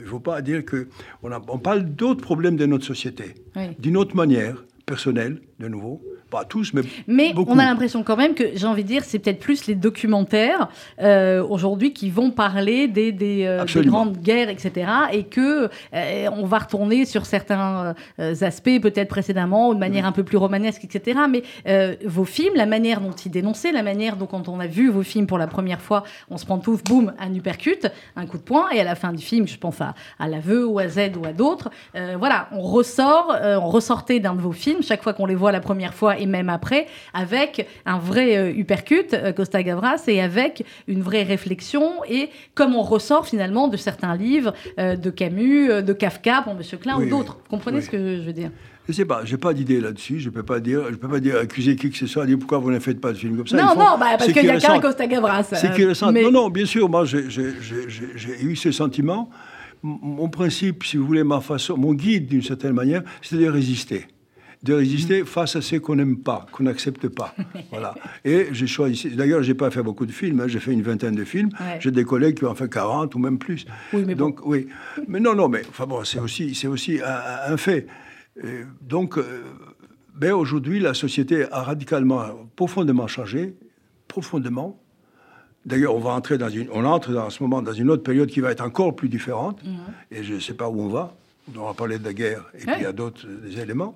[SPEAKER 2] faut pas dire que... On, on parle d'autres problèmes de notre société, d'une autre manière, personnelle, de nouveau, pas tous, mais,
[SPEAKER 1] mais on a l'impression quand même que, j'ai envie de dire, c'est peut-être plus les documentaires euh, aujourd'hui qui vont parler des, des, euh, grandes guerres, etc. Et que euh, on va retourner sur certains aspects, peut-être précédemment, ou de manière un peu plus romanesque, etc. Mais vos films, la manière dont ils dénonçaient, la manière dont, quand on a vu vos films pour la première fois, on se prend tout, boum, un uppercut, un coup de poing, et à la fin du film, je pense à, à L'Aveu ou à Z ou à d'autres, voilà, on ressort, on ressortait d'un de vos films, chaque fois qu'on les voit la première fois, et même après, avec un vrai euh, uppercut, euh, Costa Gavras, et avec une vraie réflexion, et comme on ressort finalement de certains livres euh, de Camus, de Kafka, pour Monsieur Klein ou d'autres. Vous comprenez ce que je veux dire?
[SPEAKER 2] Je sais pas, j'ai pas d'idée là-dessus. Je peux pas dire, je peux pas dire accuser qui que ce soit, dire pourquoi vous ne faites pas de film comme ça.
[SPEAKER 1] Non, non, bah, parce qu'il y a qu'un Costa Gavras.
[SPEAKER 2] C'est qui mais... Non, non, bien sûr. Moi, j'ai eu ce sentiment. Mon principe, si vous voulez, ma façon, mon guide d'une certaine manière, c'est de résister de résister face à ce qu'on n'aime pas, qu'on n'accepte pas. voilà. Et j'ai choisi. D'ailleurs, j'ai pas fait beaucoup de films. Hein, j'ai fait une vingtaine de films. J'ai des collègues qui ont fait 40 ou même plus.
[SPEAKER 1] Oui, mais
[SPEAKER 2] donc oui. Mais non, non, mais enfin bon, c'est aussi, c'est aussi un, fait. donc, euh, ben aujourd'hui, la société a radicalement, profondément changé, profondément. D'ailleurs, on va entrer dans une, on entre dans ce moment dans une autre période qui va être encore plus différente. Mhm. Et je ne sais pas où on va. On va parler de la guerre et puis il y a d'autres éléments.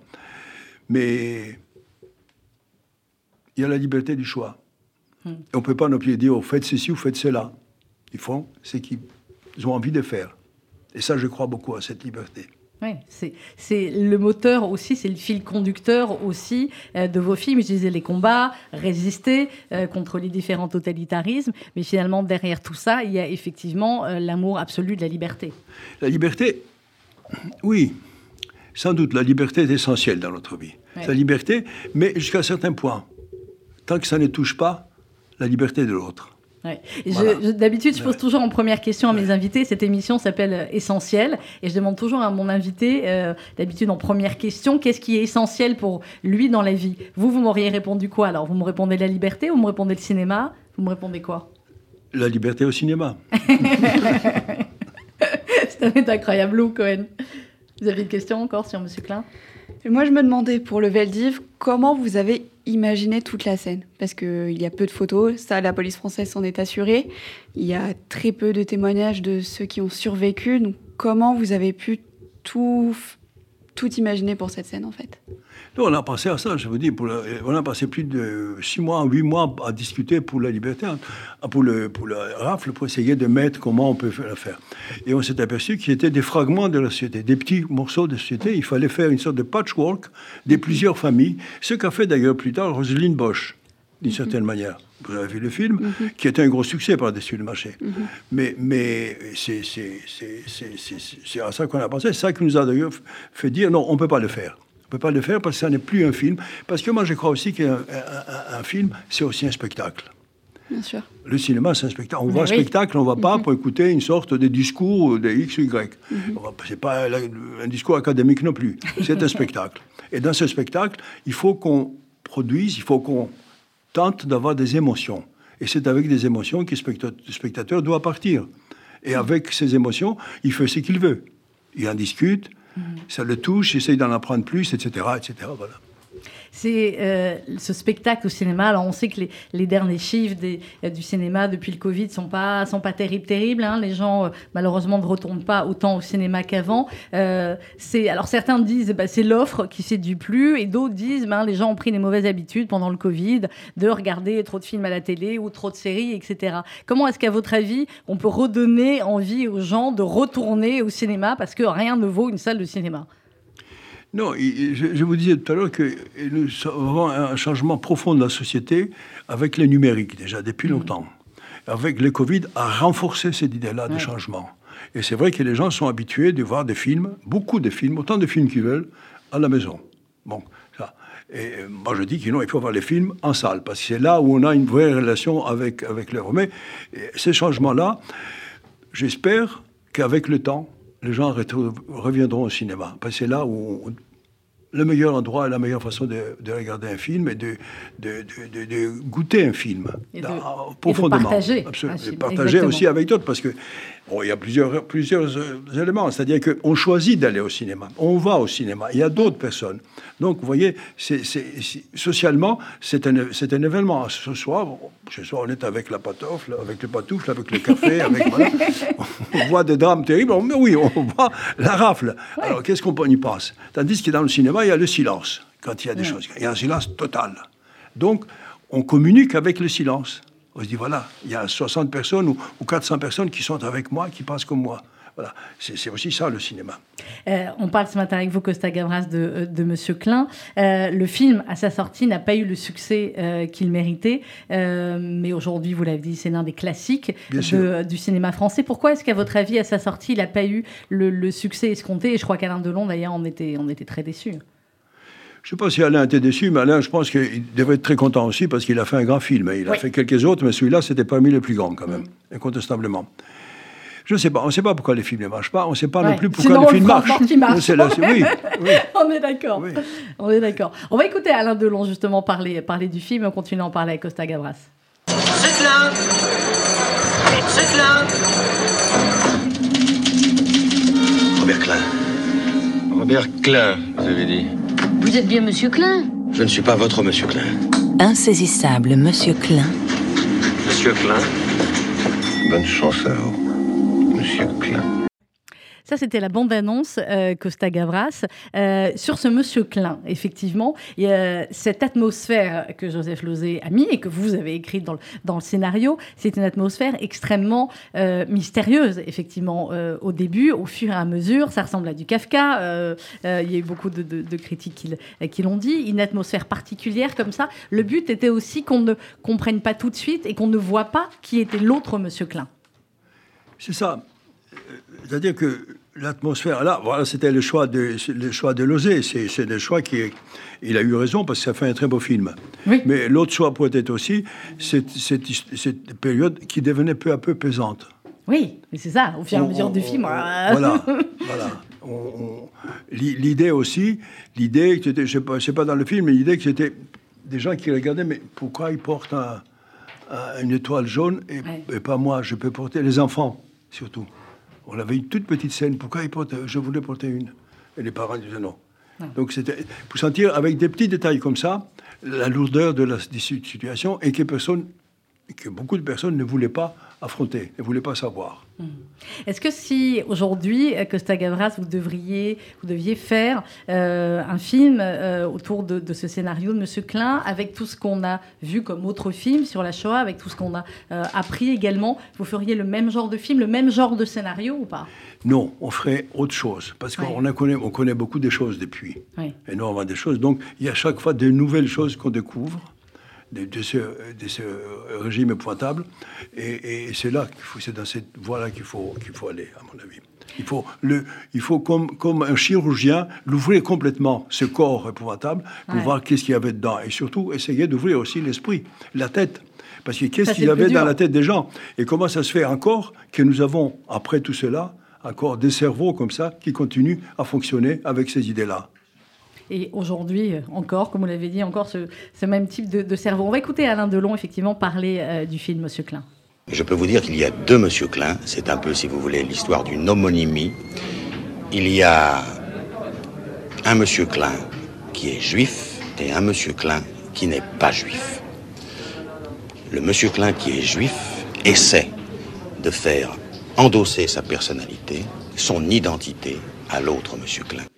[SPEAKER 2] Mais il y a la liberté du choix. Hmm. on ne peut pas non plus dire, oh, faites ceci ou faites cela. Ils font ce qu'ils ont envie de faire. Et ça, je crois beaucoup à cette liberté.
[SPEAKER 1] Oui, c'est le moteur aussi, c'est le fil conducteur aussi euh, de vos films. Je disais les combats, résister euh, contre les différents totalitarismes, mais finalement derrière tout ça, il y a effectivement euh, l'amour absolu de la liberté.
[SPEAKER 2] La liberté, oui, sans doute, la liberté est essentielle dans notre vie. La liberté, mais jusqu'à un certain point. Tant que ça ne touche pas la liberté de l'autre.
[SPEAKER 1] D'habitude, je pose toujours en première question à mes invités. Cette émission s'appelle euh, Essentiel. Et je demande toujours à mon invité, euh, d'habitude en première question, qu'est-ce qui est essentiel pour lui dans la vie? Vous, vous m'auriez répondu quoi? Alors, vous me répondez la liberté ou vous me répondez le cinéma? Vous me répondez quoi?
[SPEAKER 2] La liberté au cinéma.
[SPEAKER 1] C'est incroyable, Lou Cohen. Vous avez une question encore sur Monsieur Klein?
[SPEAKER 3] Moi, je me demandais pour le Veldiv, comment vous avez imaginé toute la scène? Parce qu'il y a peu de photos, ça, la police française s'en est assurée. Il y a très peu de témoignages de ceux qui ont survécu. Donc, comment vous avez pu tout, tout imaginer pour cette scène, en fait?
[SPEAKER 2] On a pensé à ça, je vous dis. Pour on a passé plus de six mois, huit mois à discuter pour la liberté, hein, pour le, pour le rafle, pour essayer de mettre comment on peut la faire. Et on s'est aperçu qu'il y était des fragments de la société, des petits morceaux de société. Il fallait faire une sorte de patchwork des plusieurs familles, ce qu'a fait d'ailleurs plus tard Roselyne Bosch, d'une certaine manière. Vous avez vu le film, mhm. qui était un gros succès par-dessus le marché. Mhm. Mais, mais c'est à ça qu'on a pensé. C'est ça qui nous a d'ailleurs fait dire non, on ne peut pas le faire peut pas le faire parce que ça n'est plus un film. Parce que moi, je crois aussi qu'un un, film, c'est aussi un spectacle.
[SPEAKER 3] Bien sûr.
[SPEAKER 2] Le cinéma, c'est un spectacle. On voit un spectacle, on ne va pas mhm. pour écouter une sorte de discours de X ou Y. Mm -hmm. C'est pas un discours académique non plus. C'est un spectacle. Et dans ce spectacle, il faut qu'on produise, il faut qu'on tente d'avoir des émotions. Et c'est avec des émotions que le spectateur doit partir. Et avec ces émotions, il fait ce qu'il veut. Il en discute, ça le touche, essaye d'en apprendre plus, etc., etc.
[SPEAKER 1] c'est euh, ce spectacle au cinéma. Alors on sait que les, derniers chiffres des, euh, du cinéma depuis le Covid sont pas sont pas terribles terribles. Hein. Les gens malheureusement ne retournent pas autant au cinéma qu'avant. c'est alors certains disent bah, c'est l'offre qui séduit plus et d'autres disent ben, les gens ont pris des mauvaises habitudes pendant le Covid de regarder trop de films à la télé ou trop de séries, etc. Comment est-ce qu'à votre avis on peut redonner envie aux gens de retourner au cinéma parce que rien ne vaut une salle de cinéma?
[SPEAKER 2] Non, je, vous disais tout à l'heure que nous avons un changement profond de la société avec les numériques, déjà depuis mm. longtemps. Avec le Covid, a renforcé cette idée-là de changement. Et c'est vrai que les gens sont habitués de voir des films, beaucoup de films, autant de films qu'ils veulent, à la maison. Bon, ça. Et moi, je dis qu'il faut voir les films en salle, parce que c'est là où on a une vraie relation avec, avec l'œuvre. Mais ces changements-là, j'espère qu'avec le temps, les gens reviendront au cinéma. Parce c'est là où le meilleur endroit et la meilleure façon de, regarder un film et de, de, goûter un film
[SPEAKER 1] et de, profondément. partager,
[SPEAKER 2] Absolument. partager aussi avec d'autres parce que il y a plusieurs, plusieurs euh, éléments. C'est-à-dire qu'on choisit d'aller au cinéma. On va au cinéma. Il y a d'autres personnes. Donc, vous voyez, c'est, socialement, c'est un, un événement. Ce soir, ce soir, on est avec la patoufle, avec le patoufle, avec le café, avec, on voit des drames terribles. Mais oui, on voit la rafle. Alors, qu'est-ce qu'on y passe? Tandis que dans le cinéma, il y a le silence. Quand il y a des choses. Il y a un silence total. Donc, on communique avec le silence. On se dit, voilà, il y a 60 personnes ou, 400 personnes qui sont avec moi, qui pensent comme moi. Voilà, c'est aussi ça le cinéma.
[SPEAKER 1] Euh, on parle ce matin avec vous, Costa Gavras, de, euh, de Monsieur Klein. Euh, le film, à sa sortie, n'a pas eu le succès qu'il méritait, mais aujourd'hui, vous l'avez dit, c'est l'un des classiques du cinéma français. Pourquoi est-ce qu'à votre avis, à sa sortie, il n'a pas eu le, succès escompté? Et je crois qu'Alain Delon, d'ailleurs, en était, on était très déçu.
[SPEAKER 2] Je ne sais pas si Alain était déçu, mais Alain, je pense qu'il devrait être très content aussi parce qu'il a fait un grand film. Il a fait quelques autres, mais celui-là, c'était parmi les plus grands quand même, incontestablement. Je ne sais pas, on ne sait pas pourquoi les films ne marchent pas, on ne sait pas non plus pourquoi les films marchent.
[SPEAKER 1] oui, on est d'accord. On est d'accord. On va écouter Alain Delon justement parler, parler du film et on continue à en parler avec Costa Gavras.
[SPEAKER 8] C'est Klein
[SPEAKER 7] Robert Klein. Robert Klein, vous avez dit.
[SPEAKER 9] Vous êtes bien Monsieur Klein
[SPEAKER 7] Je ne suis pas votre Monsieur Klein.
[SPEAKER 9] Insaisissable Monsieur Klein.
[SPEAKER 7] Monsieur Klein Bonne chance à vous, Monsieur Klein.
[SPEAKER 1] Ça, c'était la bande-annonce euh, Costa Gavras euh, sur ce monsieur Klein. Effectivement, a cette atmosphère que Joseph Lozé a mis et que vous avez écrite dans le, scénario, c'est une atmosphère extrêmement euh, mystérieuse, effectivement, au début, au fur et à mesure. Ça ressemble à du Kafka. il y a eu beaucoup de, de, critiques qui, qui l'ont dit. Une atmosphère particulière comme ça. Le but était aussi qu'on ne comprenne pas tout de suite et qu'on ne voit pas qui était l'autre monsieur Klein.
[SPEAKER 2] C'est ça. C'est-à-dire que l'atmosphère, là, voilà, c'était le choix de, le choix de Lozé. C'est le choix qui il a eu raison parce que ça fait un très beau film. Mais l'autre choix pourrait être aussi cette, cette, période qui devenait peu à peu pesante.
[SPEAKER 1] Oui, mais c'est ça, au fur et à mesure du film.
[SPEAKER 2] voilà, voilà. L'idée aussi, l'idée que c'était, je sais pas, pas dans le film, mais l'idée que c'était des gens qui regardaient, mais pourquoi ils portent une étoile jaune et, et pas moi Je peux porter les enfants, surtout. On avait une toute petite scène. Pourquoi il porte Je voulais porter une? Et les parents disaient non. Ah. Donc c'était pour sentir avec des petits détails comme ça la lourdeur de la situation et que personne, que beaucoup de personnes ne voulaient pas affronter, ne voulaient pas savoir.
[SPEAKER 1] Hmm. Est-ce que si aujourd'hui, euh, Costa Gavras, vous devriez, vous deviez faire euh, un film euh, autour de, ce scénario de Monsieur Klein, avec tout ce qu'on a vu comme autre film sur la Shoah, avec tout ce qu'on a appris également, vous feriez le même genre de film, le même genre de scénario ou pas?
[SPEAKER 2] Non, on ferait autre chose, parce qu'on connaît, on connaît beaucoup de choses depuis, énormément de choses. Donc il y a chaque fois de nouvelles choses qu'on découvre de, ce, de, ce, régime épouvantable. Et, c'est là qu'il faut, c'est dans cette voie-là qu'il faut, qu'il faut aller, à mon avis. Il faut, le, il faut comme, comme un chirurgien, l'ouvrir complètement, ce corps épouvantable, pour voir qu'est-ce qu'il y avait dedans. Et surtout, essayer d'ouvrir aussi l'esprit, la tête. Parce que qu'est-ce qu'il y avait dans la tête des gens? Et comment ça se fait encore que nous avons, après tout cela, encore des cerveaux comme ça qui continuent à fonctionner avec ces idées-là?
[SPEAKER 1] Et aujourd'hui, euh, encore, comme vous l'avez dit, encore ce, même type de, cerveau. On va écouter Alain Delon, effectivement, parler euh, du film Monsieur Klein.
[SPEAKER 7] Je peux vous dire qu'il y a deux Monsieur Klein. C'est un peu, si vous voulez, l'histoire d'une homonymie. Il y a un Monsieur Klein qui est juif
[SPEAKER 10] et un monsieur Klein qui n'est pas juif. Le monsieur Klein qui est juif essaie de faire endosser sa personnalité, son identité à l'autre monsieur Klein.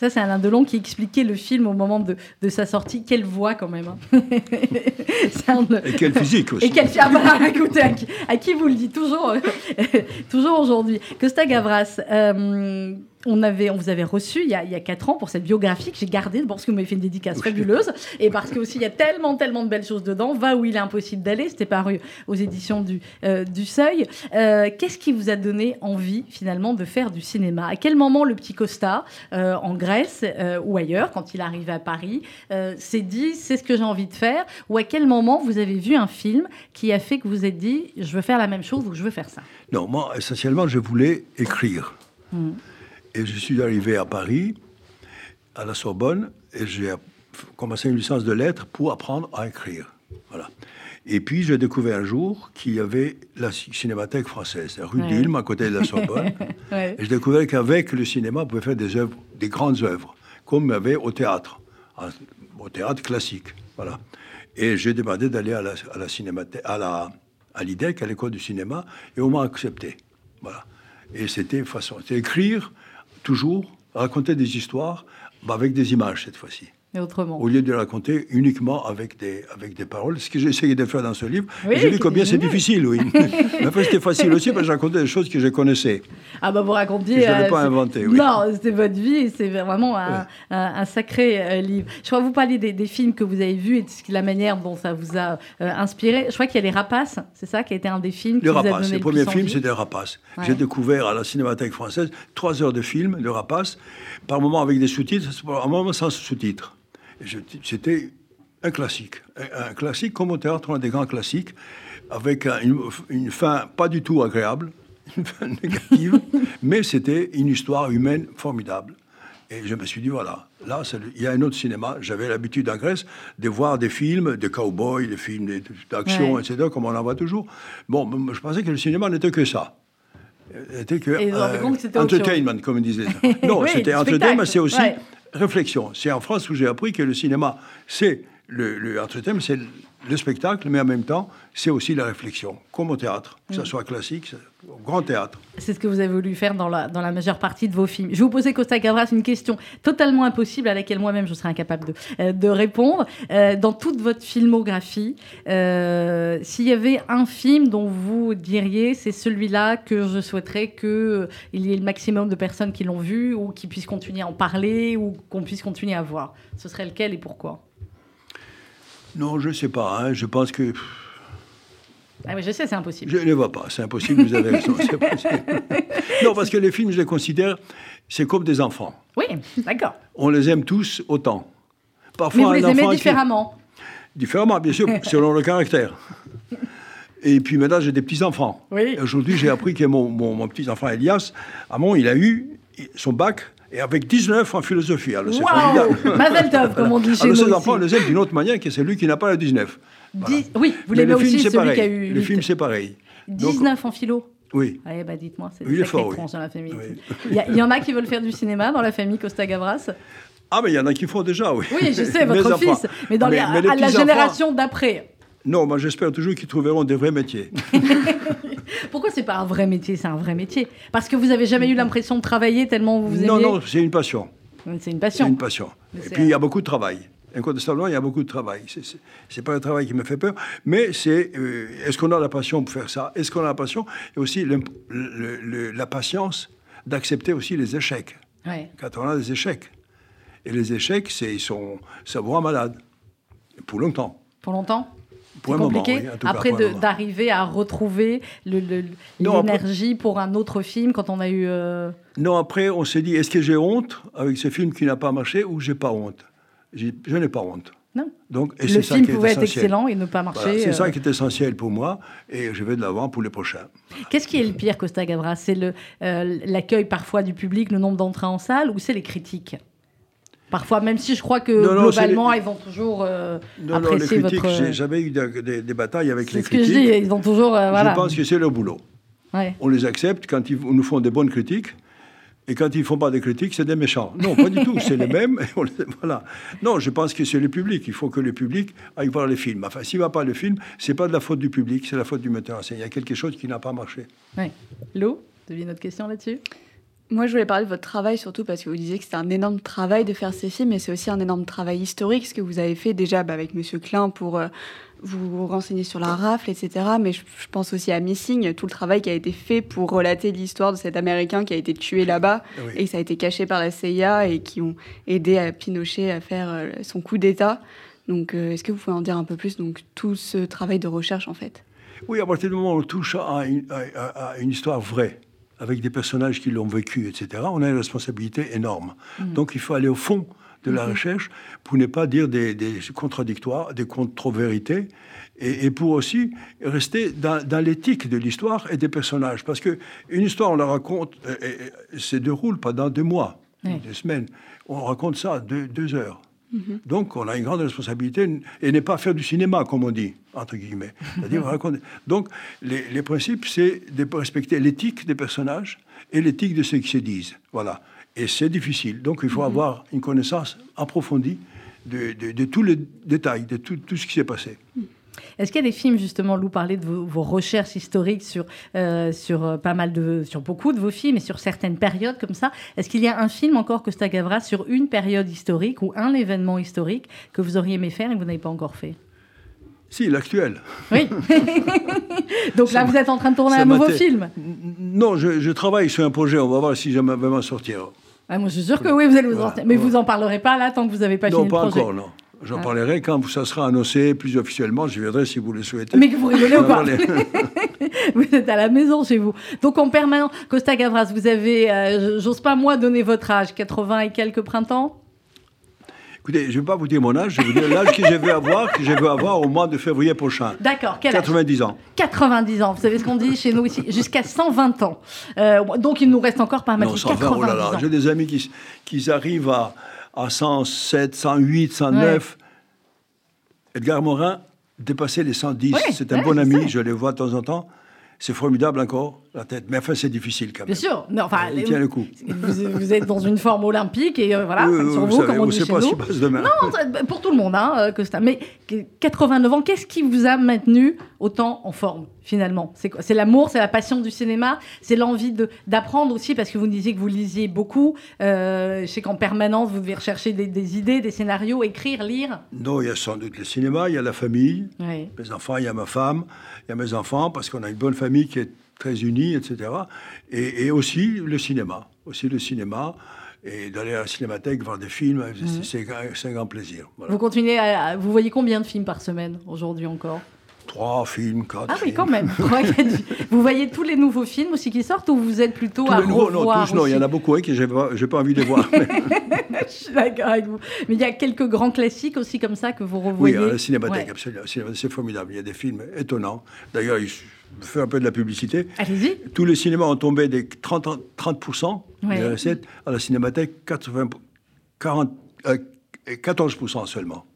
[SPEAKER 1] Ça, c'est Alain Delon qui expliquait le film au moment de, de sa sortie. Quelle voix, quand même. Hein.
[SPEAKER 2] Et quelle physique aussi.
[SPEAKER 1] Et quelle... Ah bah, écoutez, à qui, vous le dit toujours, toujours aujourd'hui Costa Gavras, euh, on, avait, on vous avait reçu il y, a, il y a 4 ans pour cette biographie que j'ai gardée parce que vous m'avez fait une dédicace fabuleuse et parce qu'il il y a tellement, tellement de belles choses dedans. Va où il est impossible d'aller, c'était paru aux éditions du, euh, du Seuil. Euh, qu'est-ce qui vous a donné envie finalement de faire du cinéma? À quel moment le petit Costa, euh, en Grèce ou ailleurs, quand il arrive à Paris, s'est dit c'est ce que j'ai envie de faire? Ou à quel moment vous avez vu un film qui a fait que vous vous êtes dit je veux faire la même chose ou je veux faire ça?
[SPEAKER 2] Non, moi essentiellement je voulais écrire. Mmh. Et je suis arrivé à Paris, à la Sorbonne, et j'ai commencé une licence de lettres pour apprendre à écrire. Voilà. Et puis, j'ai découvert un jour qu'il y avait la Cinémathèque française, rue ouais. à côté de la Sorbonne. Et j'ai découvert qu'avec le cinéma, on pouvait faire des œuvres, des grandes œuvres, comme il y avait au théâtre, au théâtre classique. Voilà. Et j'ai demandé d'aller à la, à la cinémathèque, à la, à l'IDEC, à l'école du cinéma, et on m'a accepté. Voilà. Et c'était façon, c'était écrire toujours raconter des histoires bah, avec des images cette fois-ci.
[SPEAKER 1] Autrement.
[SPEAKER 2] Au lieu de raconter uniquement avec des, avec des paroles, ce que j'ai essayé de faire dans ce livre. j'ai vu combien c'est difficile, oui. Mais après, c'était facile aussi parce que je racontais des choses que je connaissais.
[SPEAKER 1] Ah bah vous racontiez...
[SPEAKER 2] je n'avais pas inventé, oui.
[SPEAKER 1] Non, c'était votre vie et c'est vraiment un, un, sacré euh, livre. Je crois que vous parliez des, des, films que vous avez vus et de la manière dont ça vous a euh, inspiré. Je crois qu'il y a Les Rapaces, c'est ça qui a été un des films
[SPEAKER 2] Les
[SPEAKER 1] Rapaces,
[SPEAKER 2] le, le premier film, c'était Les Rapaces. J'ai découvert à la Cinémathèque française trois heures de film, Les Rapaces, par moment avec des sous-titres, par moment sans sous-titres. C'était un classique. Un, classique comme au théâtre, un des grands classiques, avec une, fin pas du tout agréable, une fin négative, mais c'était une histoire humaine formidable. Et je me suis dit, voilà, là, il y a un autre cinéma. J'avais l'habitude en Grèce de voir des films de cow-boys, des films d'action, etc., comme on en voit toujours. Bon, je pensais que le cinéma n'était que ça. C'était que
[SPEAKER 1] euh,
[SPEAKER 2] entertainment, comme on disait. Non, c'était entertainment, mais c'est aussi réflexion. C'est en France où j'ai appris que le cinéma, c'est le, le c'est le spectacle, mais en même temps, c'est aussi la réflexion, comme au théâtre, que ce mm. soit classique, au grand théâtre.
[SPEAKER 1] C'est ce que vous avez voulu faire dans la, dans la majeure partie de vos films. Je vais vous poser, Costa Gavras, une question totalement impossible à laquelle moi-même je serais incapable de, euh, de répondre. Euh, dans toute votre filmographie, euh, s'il y avait un film dont vous diriez c'est celui-là que je souhaiterais qu'il y ait le maximum de personnes qui l'ont vu, ou qui puissent continuer à en parler, ou qu'on puisse continuer à voir, ce serait lequel et pourquoi?
[SPEAKER 2] Non, je ne sais pas. Hein. Je pense que.
[SPEAKER 1] Ah oui, je sais, c'est impossible.
[SPEAKER 2] Je ne vois pas, c'est impossible, vous avez raison, non, parce que les films, je les considère, c'est comme des enfants.
[SPEAKER 1] Oui, d'accord.
[SPEAKER 2] On les aime tous autant.
[SPEAKER 1] Parfois, Mais vous les aimez différemment
[SPEAKER 2] Différemment, bien sûr, selon le caractère. Et puis maintenant, j'ai des petits-enfants.
[SPEAKER 1] Oui.
[SPEAKER 2] Aujourd'hui, j'ai appris que mon, mon, petit-enfant Elias, Amon, il a eu son bac et avec 19 en philosophie.
[SPEAKER 1] Alors, c'est wow Mazel tov, comme on dit chez
[SPEAKER 2] Alors,
[SPEAKER 1] nous.
[SPEAKER 2] ces enfants, on les aime d'une autre manière que celui qui n'a pas la 19.
[SPEAKER 1] Oui, vous l'aimez aussi, celui pareil. qui a eu.
[SPEAKER 2] Le film, c'est pareil.
[SPEAKER 1] 19 en philo
[SPEAKER 2] oui.
[SPEAKER 1] Allez, bah dites-moi, c'est
[SPEAKER 2] oui,
[SPEAKER 1] une sacrée dans la famille. Il, y, en a qui veulent faire du cinéma dans la famille Costa Gavras
[SPEAKER 2] Ah, mais il y en a qui font déjà, oui.
[SPEAKER 1] Oui, je sais, votre fils. Mais dans à la génération d'après.
[SPEAKER 2] Non, moi j'espère toujours qu'ils trouveront des vrais métiers.
[SPEAKER 1] Pourquoi c'est pas un vrai métier C'est un vrai métier. Parce que vous avez jamais eu l'impression de travailler tellement vous aimez
[SPEAKER 2] Non, non, c'est une passion.
[SPEAKER 1] C'est une passion.
[SPEAKER 2] C'est une passion. Et puis il y a beaucoup de travail. Incontestablement, il y a beaucoup de travail. C'est pas un travail qui me fait peur, mais c'est euh, est-ce qu'on a la passion pour faire ça? Est-ce qu'on a la passion? Et aussi la patience d'accepter aussi les échecs. Quand on a des échecs. Et les échecs, c'est, ils sont, ça vous rend malade. Pour longtemps.
[SPEAKER 1] Pour longtemps c'est compliqué après d'arriver à retrouver l'énergie pour un autre film quand on a eu. Euh,
[SPEAKER 2] non, après on s'est dit est-ce que j'ai honte avec ce film qui n'a pas marché ou j'ai pas honte? Je n'ai pas honte.
[SPEAKER 1] Non.
[SPEAKER 2] Donc, et
[SPEAKER 1] le film pouvait être excellent et ne pas marcher.
[SPEAKER 2] c'est ça euh. qui est essentiel pour moi et je vais de l'avant pour les prochains.
[SPEAKER 1] Qu'est-ce qui est le pire, Costa Gavras? C'est euh, l'accueil parfois du public, le nombre d'entrées en salle ou c'est les critiques? Parfois, même si je crois que globalement, ils vont toujours euh, non, apprécier
[SPEAKER 2] les critiques,
[SPEAKER 1] votre...
[SPEAKER 2] J'ai jamais eu des, des batailles avec les
[SPEAKER 1] critiques.
[SPEAKER 2] C'est ce que
[SPEAKER 1] je dis, ils ont toujours... Euh, voilà.
[SPEAKER 2] Je pense que c'est leur boulot.
[SPEAKER 1] Ouais.
[SPEAKER 2] On les accepte quand ils nous font des bonnes critiques. Et quand ils font pas des critiques, c'est des méchants. Non, pas du tout, c'est les mêmes. voilà. Non, je pense que c'est le public. Il faut que le public aille voir les films. Enfin, s'il va pas le film, c'est pas de la faute du public, c'est la faute du metteur en scène. Il y a quelque chose qui n'a pas marché.
[SPEAKER 1] Oui. Lou, tu as une autre question là-dessus?
[SPEAKER 3] Moi, je voulais parler de votre travail surtout parce que vous disiez que c'était un énorme travail de faire ces films, mais c'est aussi un énorme travail historique, ce que vous avez fait déjà bah, avec Monsieur Klein pour euh, vous renseigner sur la rafle, etc. Mais je, pense aussi à Missing, tout le travail qui a été fait pour relater l'histoire de cet Américain qui a été tué là-bas et ça a été caché par la CIA et qui ont aidé à Pinochet à faire euh, son coup d'État. Donc, euh, est-ce que vous pouvez en dire un peu plus Donc, tout ce travail de recherche, en fait?
[SPEAKER 2] Oui, à partir du moment où on touche à une histoire vraie avec des personnages qui l'ont vécu, etc., on a une responsabilité énorme. Mm. Donc il faut aller au fond de la mm-hmm. recherche pour ne pas dire des, contradictoires, des contre-vérités, et, pour aussi rester dans, l'éthique de l'histoire et des personnages. Parce que une histoire, on la raconte, et, se déroule pendant deux mois, deux semaines. On raconte ça deux, deux heures. Mhm. Donc, on a une grande responsabilité et n'est pas faire du cinéma, comme on dit, entre guillemets. Donc, les, principes, c'est de respecter l'éthique des personnages et l'éthique de ceux qui se disent. Voilà. Et c'est difficile. Donc, il faut mhm. avoir une connaissance approfondie de, tous les détails, de tout, tout ce qui s'est passé. Mhm.
[SPEAKER 1] Est-ce qu'il y a des films, justement, Lou parlait de vos, recherches historiques sur, euh, sur euh, pas mal de, sur beaucoup de vos films et sur certaines périodes comme ça? Est-ce qu'il y a un film encore, Costa Gavra, sur une période historique ou un événement historique que vous auriez aimé faire et que vous n'avez pas encore fait?
[SPEAKER 2] Si, l'actuel.
[SPEAKER 1] Oui. Donc là, vous êtes en train de tourner un nouveau film
[SPEAKER 2] Non, je, travaille sur un projet. On va voir si je vais m'en sortir.
[SPEAKER 1] Ah, moi, je suis sûr que oui, vous allez vous en sortir. Mais vous en parlerez pas là tant que vous n'avez pas fini le projet.
[SPEAKER 2] Non, pas encore, non. J'en ah. parlerai quand ça sera annoncé plus officiellement. Je viendrai si vous le souhaitez.
[SPEAKER 1] Mais que vous rigolez ou pas Vous êtes à la maison chez vous. Donc en permanence, Costa Gavras, vous avez, euh, j'ose pas moi donner votre âge, 80 et quelques printemps?
[SPEAKER 2] Écoutez, je ne vais pas vous dire mon âge, je vais vous dire l'âge que je vais avoir, que je vais avoir au mois de février prochain.
[SPEAKER 1] D'accord, quel
[SPEAKER 2] 90 ans.
[SPEAKER 1] 90 ans, vous savez ce qu'on dit chez nous ici, jusqu'à 120 ans. Euh, donc il nous reste encore pas mal de 80 oh là là,
[SPEAKER 2] J'ai des amis qui, qui arrivent à, à 107, 108, 109. Edgar Morin dépassait les 110. c'est un bon ami, je le vois de temps en temps. C'est formidable encore, la tête. Mais enfin, c'est difficile quand même.
[SPEAKER 1] Bien sûr. Mais enfin,
[SPEAKER 2] Il tient le coup.
[SPEAKER 1] Vous, êtes dans une forme olympique et euh, voilà, sur vous, comme on, dit chez nous.
[SPEAKER 2] Passe demain.
[SPEAKER 1] Non, pour tout le monde, hein, que Mais 89 ans, qu'est-ce qui vous a maintenu autant en forme finalement? C'est quoi? C'est l'amour, c'est la passion du cinéma, c'est l'envie d'apprendre aussi parce que vous disiez que vous lisiez beaucoup. Euh, je sais qu'en permanence, vous devez rechercher des, idées, des scénarios, écrire, lire.
[SPEAKER 2] Non, il y a sans doute le cinéma, il y a la famille, mes enfants, il y a ma femme, il y a mes enfants parce qu'on a une bonne famille qui est très unie, etc. Et, aussi le cinéma, aussi le cinéma et d'aller à la cinémathèque voir des films, mmh. c'est un grand plaisir.
[SPEAKER 1] Vous continuez à, vous voyez combien de films par semaine aujourd'hui encore?
[SPEAKER 2] Trois films, quatre.
[SPEAKER 1] Ah oui, quand même. vous voyez tous les nouveaux films aussi qui sortent ou vous êtes plutôt
[SPEAKER 2] tous
[SPEAKER 1] à
[SPEAKER 2] les nouveaux, Non, tous, non, il y en a beaucoup hein, que j'ai pas, pas envie de voir.
[SPEAKER 1] Je suis d'accord avec vous. Mais il y a quelques grands classiques aussi comme ça que vous revoyez.
[SPEAKER 2] Oui, à la cinémathèque, absolument. C'est formidable. Il y a des films étonnants. D'ailleurs, fais un peu de la publicité.
[SPEAKER 1] Allez-y.
[SPEAKER 2] Tous les cinémas ont tombé des 30, 30% des recettes. À la cinémathèque, 80, 40, 14% seulement.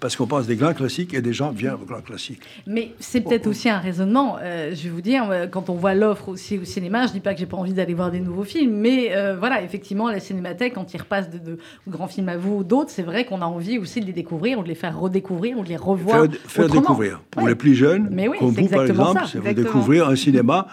[SPEAKER 2] Parce qu'on passe des grands classiques et des gens viennent aux grands classiques.
[SPEAKER 1] Mais c'est peut-être aussi un raisonnement. Euh, je vais vous dire, euh, quand on voit l'offre aussi au cinéma, je dis pas que j'ai pas envie d'aller voir des nouveaux films, mais euh, voilà, effectivement, la cinémathèque, quand ils repassent de, grands films à vous ou d'autres, c'est vrai qu'on a envie aussi de les découvrir ou de les faire redécouvrir ou de les revoir.
[SPEAKER 2] Faire, découvrir. Pour les plus jeunes,
[SPEAKER 1] mais
[SPEAKER 2] comme vous par exemple, c'est découvrir un cinéma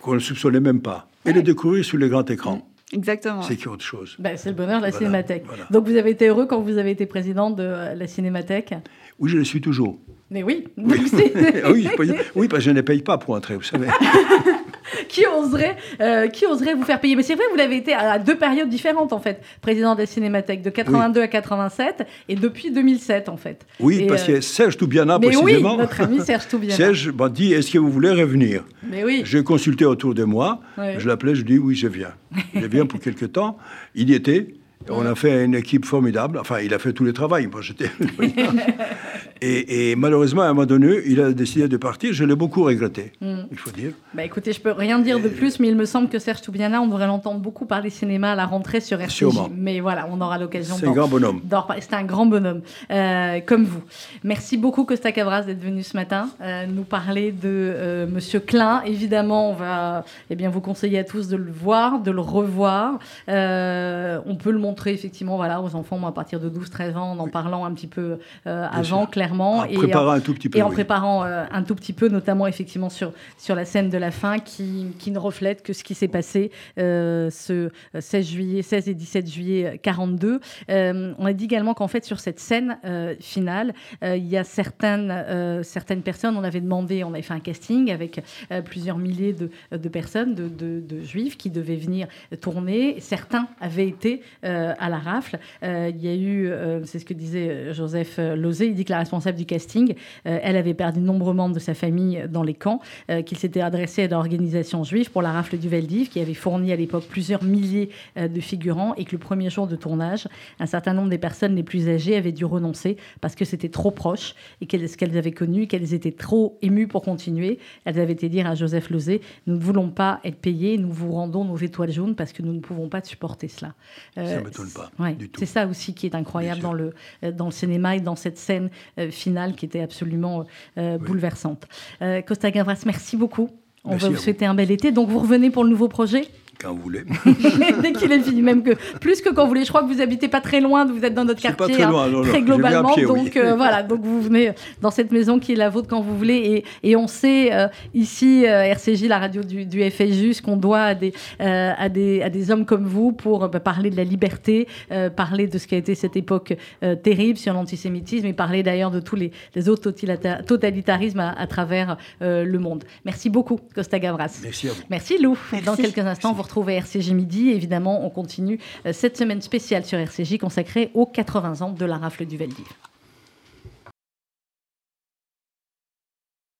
[SPEAKER 2] qu'on ne soupçonnait même pas. Et le découvrir sur le grand écran.
[SPEAKER 3] Exactement.
[SPEAKER 2] C'est autre chose.
[SPEAKER 1] Ben, c'est le bonheur de la Cinémathèque. Donc vous avez été heureux quand vous avez été président de la Cinémathèque?
[SPEAKER 2] Oui, je le suis toujours.
[SPEAKER 1] Mais oui,
[SPEAKER 2] oui, oui, oui, parce que je ne paye pas pour entrer, vous savez.
[SPEAKER 1] qui, oserait, euh, qui oserait vous faire payer? Mais c'est vrai, vous l'avez été à deux périodes différentes, en fait. Président de la Cinémathèque, de 82 à 87, et depuis 2007, en fait.
[SPEAKER 2] Oui, parce que euh, Serge Toubiana, précisément...
[SPEAKER 1] Oui, notre ami Serge Toubiana.
[SPEAKER 2] Serge m'a dit, est-ce que vous voulez revenir?
[SPEAKER 1] Mais oui.
[SPEAKER 2] J'ai consulté autour de moi, je l'appelais, je dis, oui, je viens. Je viens pour quelque temps. Il y était, on a fait une équipe formidable. Enfin, il a fait tout le travail. Moi, j'étais. Et, malheureusement, à un moment donné, il a décidé de partir. Je l'ai beaucoup regretté, hmm. il faut dire.
[SPEAKER 1] Bah écoutez, je peux rien dire de plus, mais il me semble que Serge Toubiana, on devrait l'entendre beaucoup parler cinéma à la rentrée sur RCJ. Mais voilà, on aura l'occasion.
[SPEAKER 2] C'est un grand bonhomme.
[SPEAKER 1] C'est un grand bonhomme, euh, comme vous. Merci beaucoup, Costa Cavras, d'être venu ce matin euh, nous parler de euh, Monsieur Klein. Évidemment, on va eh bien, vous conseiller à tous de le voir, de le revoir. on peut le montrer effectivement voilà, aux enfants à partir de 12-13 ans en en parlant un petit peu avant, clairement
[SPEAKER 2] en et, préparant un tout petit peu,
[SPEAKER 1] et en préparant euh, un tout petit peu, notamment effectivement sur, sur la scène de la fin qui, qui ne reflète que ce qui s'est passé euh, ce 16, juillet, 16 et 17 juillet 42. Euh, on a dit également qu'en fait, sur cette scène finale, il y a certaines, certaines personnes, on avait demandé, on avait fait un casting avec plusieurs milliers de, de personnes, de, de, de, juifs qui devaient venir tourner. Certains avaient été à la rafle. il y a eu, c'est ce que disait Joseph Lozé, il dit que la responsabilité du casting, euh, elle avait perdu de nombreux membres de sa famille dans les camps, euh, qu'il s'était adressé à l'organisation juive pour la rafle du Veldiv, qui avait fourni à l'époque plusieurs milliers euh, de figurants, et que le premier jour de tournage, un certain nombre des personnes les plus âgées avaient dû renoncer parce que c'était trop proche et qu'elles, ce qu'elles avaient connu, qu'elles étaient trop émues pour continuer. Elles avaient été dire à Joseph Lozé, nous ne voulons pas être payés, nous vous rendons nos étoiles jaunes parce que nous ne pouvons pas supporter cela.
[SPEAKER 2] ça ne m'étonne pas.
[SPEAKER 1] C'est ça aussi qui est incroyable dans le, dans le cinéma et dans cette scène finale qui était absolument euh, bouleversante. Euh, Costa Gavras, merci beaucoup. On va vous souhaiter un bel été. Donc vous revenez pour le nouveau projet?
[SPEAKER 2] Quand vous voulez.
[SPEAKER 1] Dès qu'il est fini, même que plus que quand vous voulez. Je crois que vous habitez pas très loin, vous êtes dans notre quartier,
[SPEAKER 2] pas très, loin, hein,
[SPEAKER 1] très globalement. donc euh, voilà, donc vous venez dans cette maison qui est la vôtre quand vous voulez. Et, et on sait euh, ici, euh, RCJ, la radio du, du FSJ, ce qu'on doit à des, à, des, à des hommes comme vous pour bah, parler de la liberté, parler de ce qui a été cette époque terrible sur l'antisémitisme et parler d'ailleurs de tous les, les autres totalitarismes à, travers le monde. Merci beaucoup, Costa Gavras.
[SPEAKER 2] Merci à vous.
[SPEAKER 1] Merci Lou. Dans quelques instants, vous retrouver RCJ Midi. Évidemment, on continue euh, cette semaine spéciale sur RCJ consacrée aux 80 ans de la rafle du Veldiv.